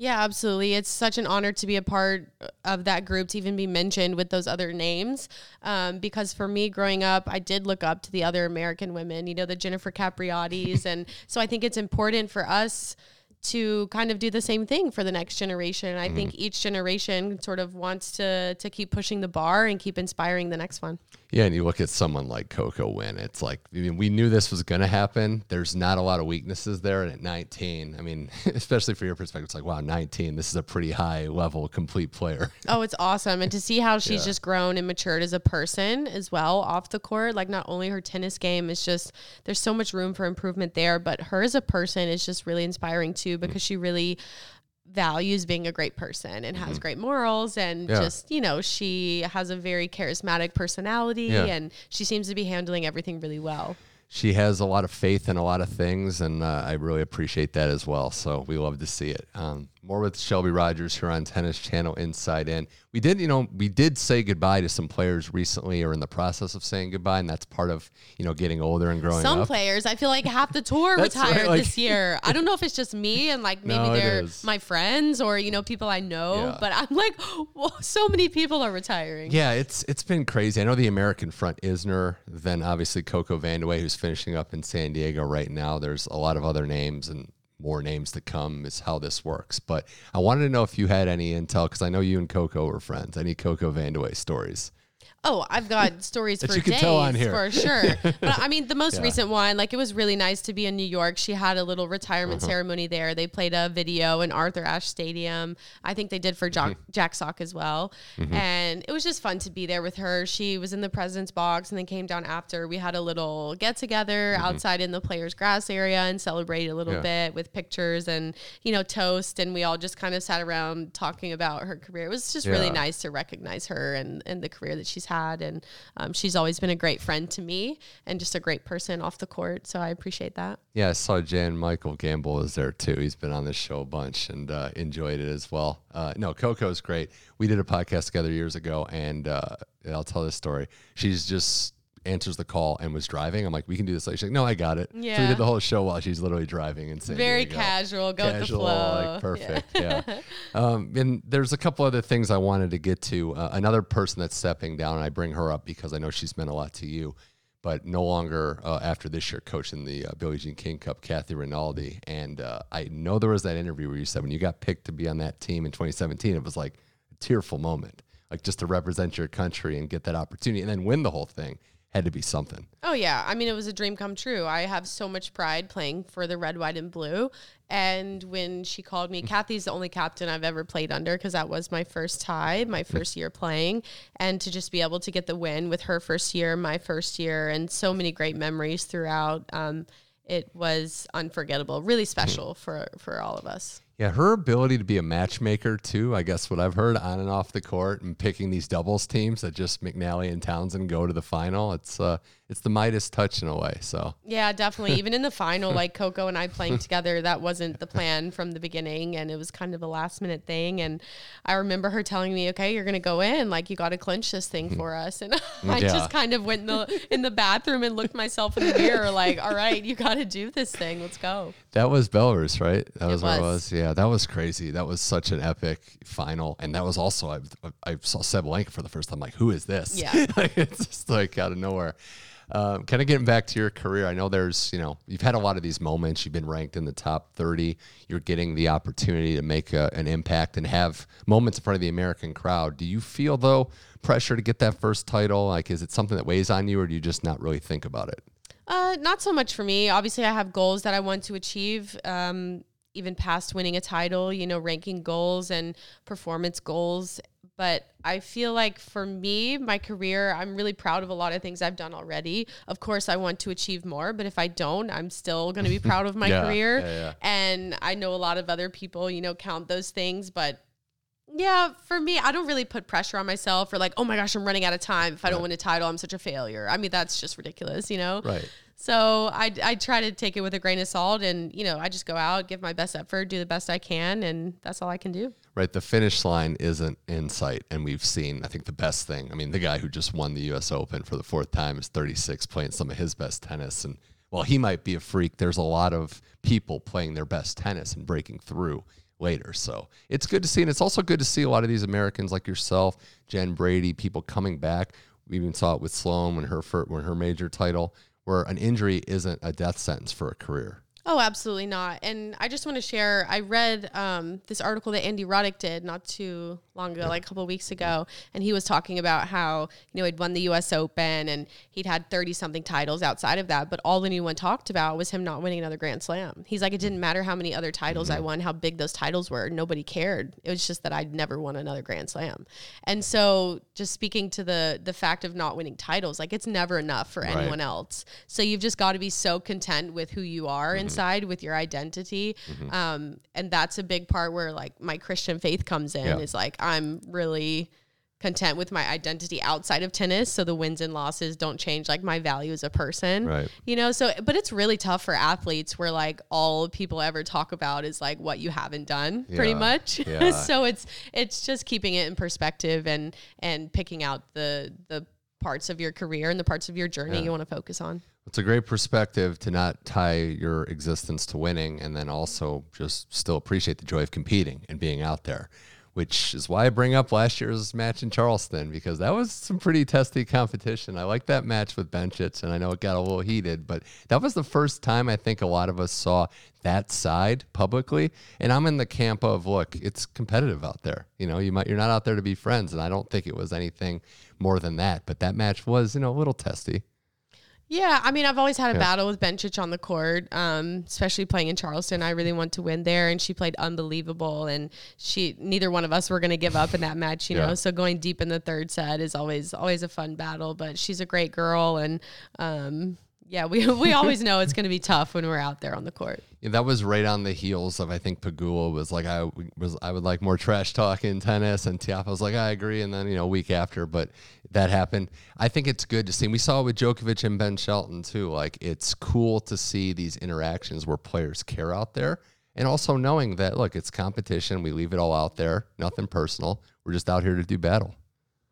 Yeah, absolutely. It's such an honor to be a part of that group, to even be mentioned with those other names. Um, because for me, growing up, I did look up to the other American women, you know, the Jennifer Capriati's. and so I think it's important for us to kind of do the same thing for the next generation. I think mm-hmm. each generation sort of wants to to keep pushing the bar and keep inspiring the next one. Yeah, and you look at someone like Coco Win. It's like I mean, we knew this was going to happen. There's not a lot of weaknesses there, and at 19, I mean, especially for your perspective, it's like wow, 19. This is a pretty high level, complete player. Oh, it's awesome. And to see how she's just grown and matured as a person as well off the court. Like, not only her tennis game is just, there's so much room for improvement there, but her as a person is just really inspiring too because she really values being a great person and has great morals and Yeah. just, you know, she has a very charismatic personality Yeah. and she seems to be handling everything really well. She has a lot of faith in a lot of things, and uh, I really appreciate that as well. So we love to see it. Um, More with Shelby Rogers here on Tennis Channel Inside In. We did, you know, we did say goodbye to some players recently or in the process of saying goodbye, and that's part of, you know, getting older and growing Some up. players, I feel like half the tour That's right, retired like- this year. I don't know if it's just me and like maybe No, they're my friends or you know people I know, Yeah. but I'm like, so many people are retiring. Yeah, it's it's been crazy. I know the American front Isner, then obviously Coco Vandeweghe, who's finishing up in San Diego right now. There's a lot of other names and more names to come is how this works. But I wanted to know if you had any intel because I know you and Coco were friends. Any Coco Vandeweghe stories? Oh, I've got stories for you can days tell on here. for sure. But I mean, the most Yeah. recent one, like it was really nice to be in New York. She had a little retirement Uh-huh. ceremony there. They played a video in Arthur Ashe Stadium. I think they did for Jack, Mm-hmm. Jack Sock as well. And it was just fun to be there with her. She was in the president's box and then came down after. We had a little get together outside in the players' grass area and celebrated a little Mm-hmm. Yeah. bit with pictures and, you know, toast. And we all just kind of sat around talking about her career. It was just really Yeah. nice to recognize her and, and the career that she's had. And um, she's always been a great friend to me and just a great person off the court. So I appreciate that. Yeah, I saw Jan Michael Gambill is there too. He's been on this show a bunch and uh, enjoyed it as well. Uh, no, Coco's great. We did a podcast together years ago, and uh, I'll tell this story. She's just answers the call and was driving. I'm like, we can do this. Like, she's like, no, I got it. So we did the whole show while she's literally driving and saying, Very casual, go with the flow. like perfect. Yeah. um, and there's a couple other things I wanted to get to. Uh, another person that's stepping down, and I bring her up because I know she's meant a lot to you, but no longer uh, after this year coaching the uh, Billie Jean King Cup, Kathy Rinaldi. And uh, I know there was that interview where you said when you got picked to be on that team in 2017, it was like a tearful moment, like just to represent your country and get that opportunity and then win the whole thing had to be something. Oh yeah, I mean it was a dream come true. I have so much pride playing for the red, white, and blue. And when she called me, Kathy's the only captain I've ever played under because that was my first tie, my first year playing, and to just be able to get the win with her first year, my first year, and so many great memories throughout. Um, it was unforgettable, really special for for all of us. Yeah, her ability to be a matchmaker too. I guess what I've heard on and off the court and picking these doubles teams that just McNally and Townsend go to the final. It's uh, it's the Midas touch in a way. So Yeah, definitely. Even in the final, like Coco and I playing together, that wasn't the plan from the beginning, and it was kind of a last minute thing. And I remember her telling me, "Okay, you're gonna go in. Like you got to clinch this thing hmm. for us." And I. Yeah. just kind of went in the in the bathroom and looked myself in the mirror, like, "All right, you got to do this thing. Let's go." that was Belarus, right? That it was. was. Yeah, that was crazy. That was such an epic final, and that was also I, I saw Sabalenka for the first time. Like, who is this? Yeah. like, it's just like out of nowhere. Um, kind of getting back to your career, I know there's, you know, you've had a lot of these moments. You've been ranked in the top 30. You're getting the opportunity to make a, an impact and have moments in front of the American crowd. Do you feel, though, pressure to get that first title? Like, is it something that weighs on you, or do you just not really think about it? Uh, not so much for me. Obviously, I have goals that I want to achieve, um, even past winning a title, you know, ranking goals and performance goals. But I feel like for me, my career, I'm really proud of a lot of things I've done already. Of course, I want to achieve more, but if I don't, I'm still going to be proud of my Yeah, career. yeah, yeah. And I know a lot of other people, you know, count those things, but yeah, for me, I don't really put pressure on myself or like, oh my gosh, I'm running out of time. If I don't win a title, I'm such a failure. I mean, that's just ridiculous, you know? Right. So I, I try to take it with a grain of salt and, you know, I just go out, give my best effort, do the best I can, and that's all I can do. Right. The finish line isn't in sight. And we've seen, I think, the best thing. I mean, the guy who just won the U.S. Open for the fourth time is 36, playing some of his best tennis. And while he might be a freak, there's a lot of people playing their best tennis and breaking through later. So it's good to see. And it's also good to see a lot of these Americans like yourself, Jen Brady, people coming back. We even saw it with Sloane when her, when her major title, where an injury isn't a death sentence for a career. Oh, absolutely not. And I just want to share. I read um, this article that Andy Roddick did not too long ago, like a couple of weeks ago, and he was talking about how you know he'd won the U.S. Open and he'd had thirty something titles outside of that, but all anyone talked about was him not winning another Grand Slam. He's like, it didn't matter how many other titles I won, how big those titles were, nobody cared. It was just that I'd never won another Grand Slam. And so, just speaking to the the fact of not winning titles, like it's never enough for anyone else. So you've just got to be so content with who you are inside, with your identity, um, and that's a big part where like my Christian faith comes in. Yeah. Is like I'm really content with my identity outside of tennis so the wins and losses don't change like my value as a person Right. you know so but it's really tough for athletes where like all people ever talk about is like what you haven't done pretty much Yeah. so it's it's just keeping it in perspective and and picking out the the parts of your career and the parts of your journey Yeah. you want to focus on It's a great perspective to not tie your existence to winning and then also just still appreciate the joy of competing and being out there, which is why I bring up last year's match in Charleston because that was some pretty testy competition. I like that match with Bencic and I know it got a little heated, but that was the first time I think a lot of us saw that side publicly. And I'm in the camp of look, it's competitive out there. You know, you might you're not out there to be friends, and I don't think it was anything more than that. But that match was, you know, a little testy. Yeah, I mean, I've always had a Yeah. battle with Bencic on the court, um, especially playing in Charleston. I really want to win there, and she played unbelievable. And she, neither one of us were going to give up in that match, you Yeah. know. So going deep in the third set is always always a fun battle. But she's a great girl, and um, yeah, we we always know it's going to be tough when we're out there on the court. Yeah, that was right on the heels of I think Pegula was like I was I would like more trash talk in tennis, and Tiafoe was like I agree, and then you know a week after, but that happened. I think it's good to see. We saw it with Djokovic and Ben Shelton too. Like it's cool to see these interactions where players care out there, and also knowing that look, it's competition. We leave it all out there, nothing personal. We're just out here to do battle.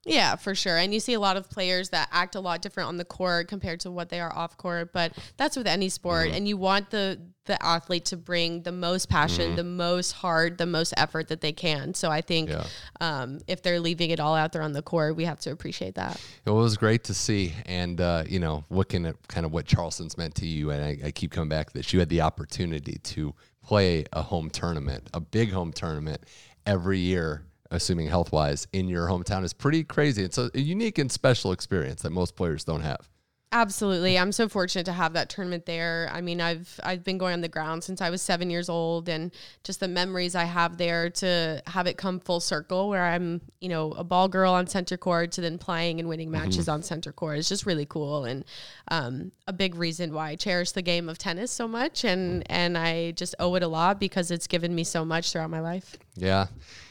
Yeah, for sure. And you see a lot of players that act a lot different on the court compared to what they are off court, but that's with any sport. Mm-hmm. And you want the the athlete to bring the most passion, Mm-hmm. the most heart, the most effort that they can. So I think Yeah. um, if they're leaving it all out there on the court, we have to appreciate that. It was great to see, and uh, you know, looking at kind of what Charleston's meant to you, and I, I keep coming back to this. You had the opportunity to play a home tournament, a big home tournament, every year, assuming health wise, in your hometown is pretty crazy. It's a, a unique and special experience that most players don't have. Absolutely. I'm so fortunate to have that tournament there. I mean, I've I've been going on the ground since I was 7 years old and just the memories I have there to have it come full circle where I'm, you know, a ball girl on center court to then playing and winning matches on center court is just really cool and um, a big reason why I cherish the game of tennis so much and and I just owe it a lot because it's given me so much throughout my life. Yeah.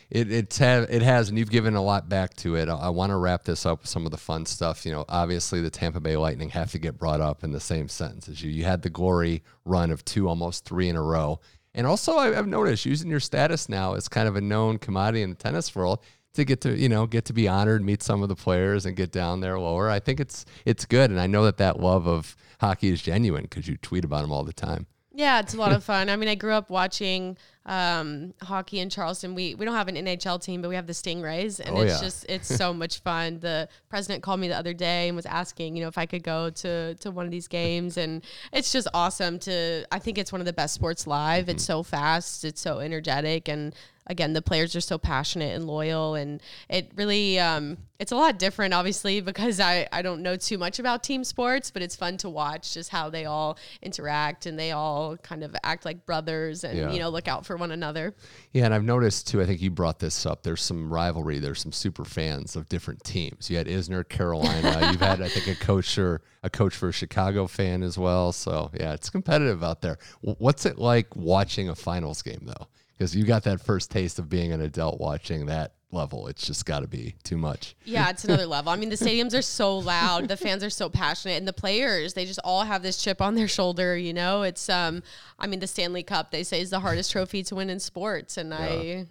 It it's ha- it has, and you've given a lot back to it. I, I want to wrap this up with some of the fun stuff. You know, obviously the Tampa Bay Lightning have to get brought up in the same sentence as you. You had the glory run of two, almost three in a row, and also I, I've noticed using your status now as kind of a known commodity in the tennis world to get to you know get to be honored, meet some of the players, and get down there lower. I think it's it's good, and I know that that love of hockey is genuine because you tweet about them all the time. Yeah, it's a lot of fun. I mean, I grew up watching um, hockey in Charleston. We we don't have an NHL team, but we have the Stingrays, and Oh, it's yeah. just it's so much fun. The president called me the other day and was asking, you know, if I could go to to one of these games, and it's just awesome to. I think it's one of the best sports live. It's so fast, it's so energetic, and again, the players are so passionate and loyal, and it really um, it's a lot different, obviously, because I I don't know too much about team sports, but it's fun to watch just how they all interact and they all kind of act like brothers and Yeah. you know look out for one another. Yeah, and I've noticed too. I think you brought this up. There's some rivalry. There's some super fans of different teams. You had Isner, Carolina. You've had, I think, a coach or a coach for a Chicago fan as well. So yeah, it's competitive out there. What's it like watching a finals game though? Because you got that first taste of being an adult watching that level. It's just got to be too much. Yeah, it's another level. I mean, the stadiums are so loud, the fans are so passionate, and the players, they just all have this chip on their shoulder, you know? It's um I mean, the Stanley Cup, they say is the hardest trophy to win in sports, and I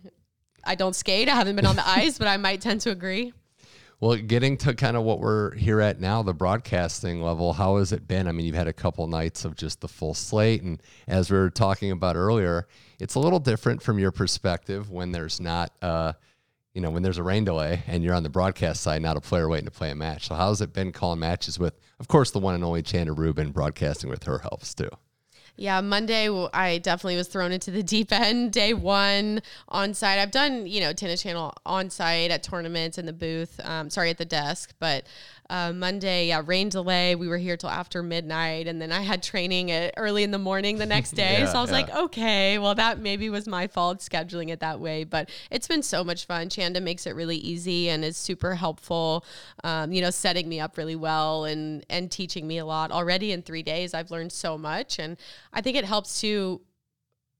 I don't skate. I haven't been on the ice, but I might tend to agree. Well, getting to kind of what we're here at now, the broadcasting level, how has it been? I mean, you've had a couple nights of just the full slate. And as we were talking about earlier, it's a little different from your perspective when there's not, uh, you know, when there's a rain delay and you're on the broadcast side, not a player waiting to play a match. So, how's it been calling matches with, of course, the one and only Chanda Rubin broadcasting with her helps too? Yeah, Monday I definitely was thrown into the deep end. Day one on site. I've done you know tennis channel on site at tournaments in the booth. Um, sorry, at the desk, but uh, Monday, yeah, rain delay. We were here till after midnight, and then I had training at early in the morning the next day. Yeah, so I was yeah. like, okay, well that maybe was my fault scheduling it that way, but it's been so much fun. Chanda makes it really easy and is super helpful. Um, you know, setting me up really well and and teaching me a lot already in three days. I've learned so much, and I think it helps to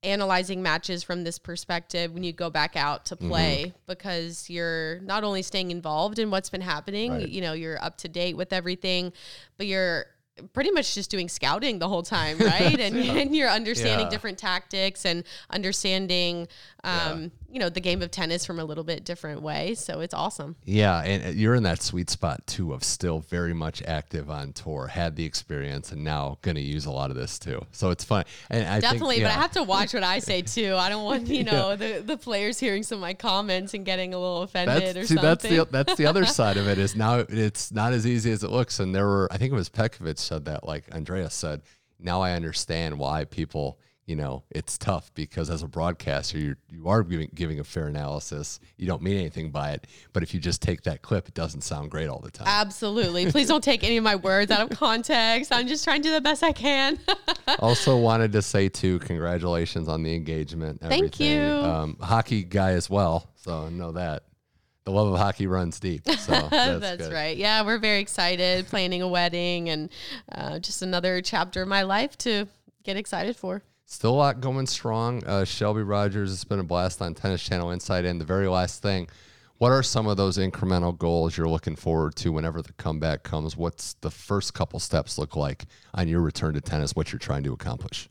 analyzing matches from this perspective when you go back out to play Mm-hmm. because you're not only staying involved in what's been happening, Right. you know, you're up to date with everything, but you're pretty much just doing scouting the whole time, right? and, and you're understanding Yeah. different tactics and understanding, um, you know, the game of tennis from a little bit different way. So it's awesome. Yeah, and uh, you're in that sweet spot too of still very much active on tour, had the experience, and now going to use a lot of this too. So it's fun. And I Definitely, think, but I have to watch what I say too. I don't want you know the, the players hearing some of my comments and getting a little offended or That's see, something. that's the that's the other side of it is now it's not as easy as it looks. And there were I think it was Petkovic said that, like Andreas said. Now I understand why people, you know, it's tough because as a broadcaster, you you are giving giving a fair analysis. You don't mean anything by it, but if you just take that clip, it doesn't sound great all the time. Absolutely. Please don't take any of my words out of context. I'm just trying to do the best I can. also wanted to say too, congratulations on the engagement. Thank you. Um, hockey guy as well, so know that the love of hockey runs deep. So that's, That's, right. Yeah, we're very excited planning a wedding and uh, just another chapter of my life to get excited for. Still a lot going strong. Uh, Shelby Rogers, it's been a blast on Tennis Channel Inside In. And the very last thing, what are some of those incremental goals you're looking forward to whenever the comeback comes? What's the first couple steps look like on your return to tennis? What you're trying to accomplish?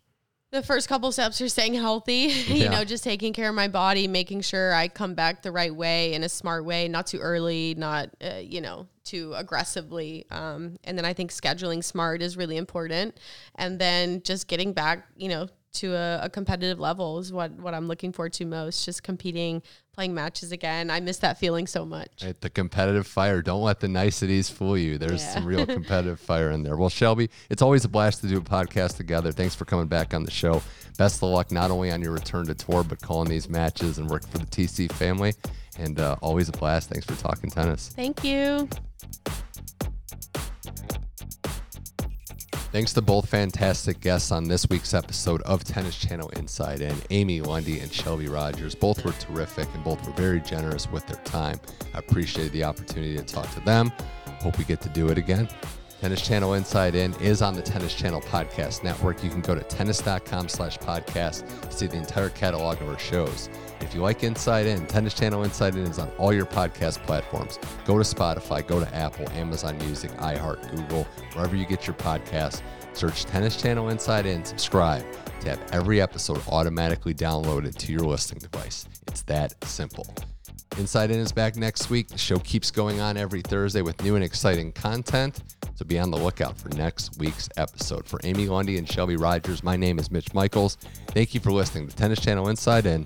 The first couple steps are staying healthy, you know, just taking care of my body, making sure I come back the right way in a smart way, not too early, not, uh, you know, too aggressively. Um, and then I think scheduling smart is really important. And then just getting back, you know, to a, a competitive level is what, what I'm looking forward to most, just competing, playing matches again. I miss that feeling so much. Right, the competitive fire. Don't let the niceties fool you. There's Yeah. some real competitive fire in there. Well, Shelby, it's always a blast to do a podcast together. Thanks for coming back on the show. Best of luck not only on your return to tour, but calling these matches and working for the TC family. And uh, always a blast. Thanks for talking tennis. Thank you. Thanks to both fantastic guests on this week's episode of Tennis Channel Inside In, Amy Lundy and Shelby Rogers. Both were terrific and both were very generous with their time. I appreciated the opportunity to talk to them. Hope we get to do it again. Tennis Channel Inside In is on the Tennis Channel Podcast Network. You can go to tennis.com slash podcast to see the entire catalog of our shows. If you like Inside In, Tennis Channel Inside In is on all your podcast platforms. Go to Spotify, go to Apple, Amazon Music, iHeart, Google, wherever you get your podcasts. Search Tennis Channel Inside In, subscribe to have every episode automatically downloaded to your listening device. It's that simple. Inside In is back next week. The show keeps going on every Thursday with new and exciting content. So be on the lookout for next week's episode. For Amy Lundy and Shelby Rogers, my name is Mitch Michals. Thank you for listening to Tennis Channel Inside In,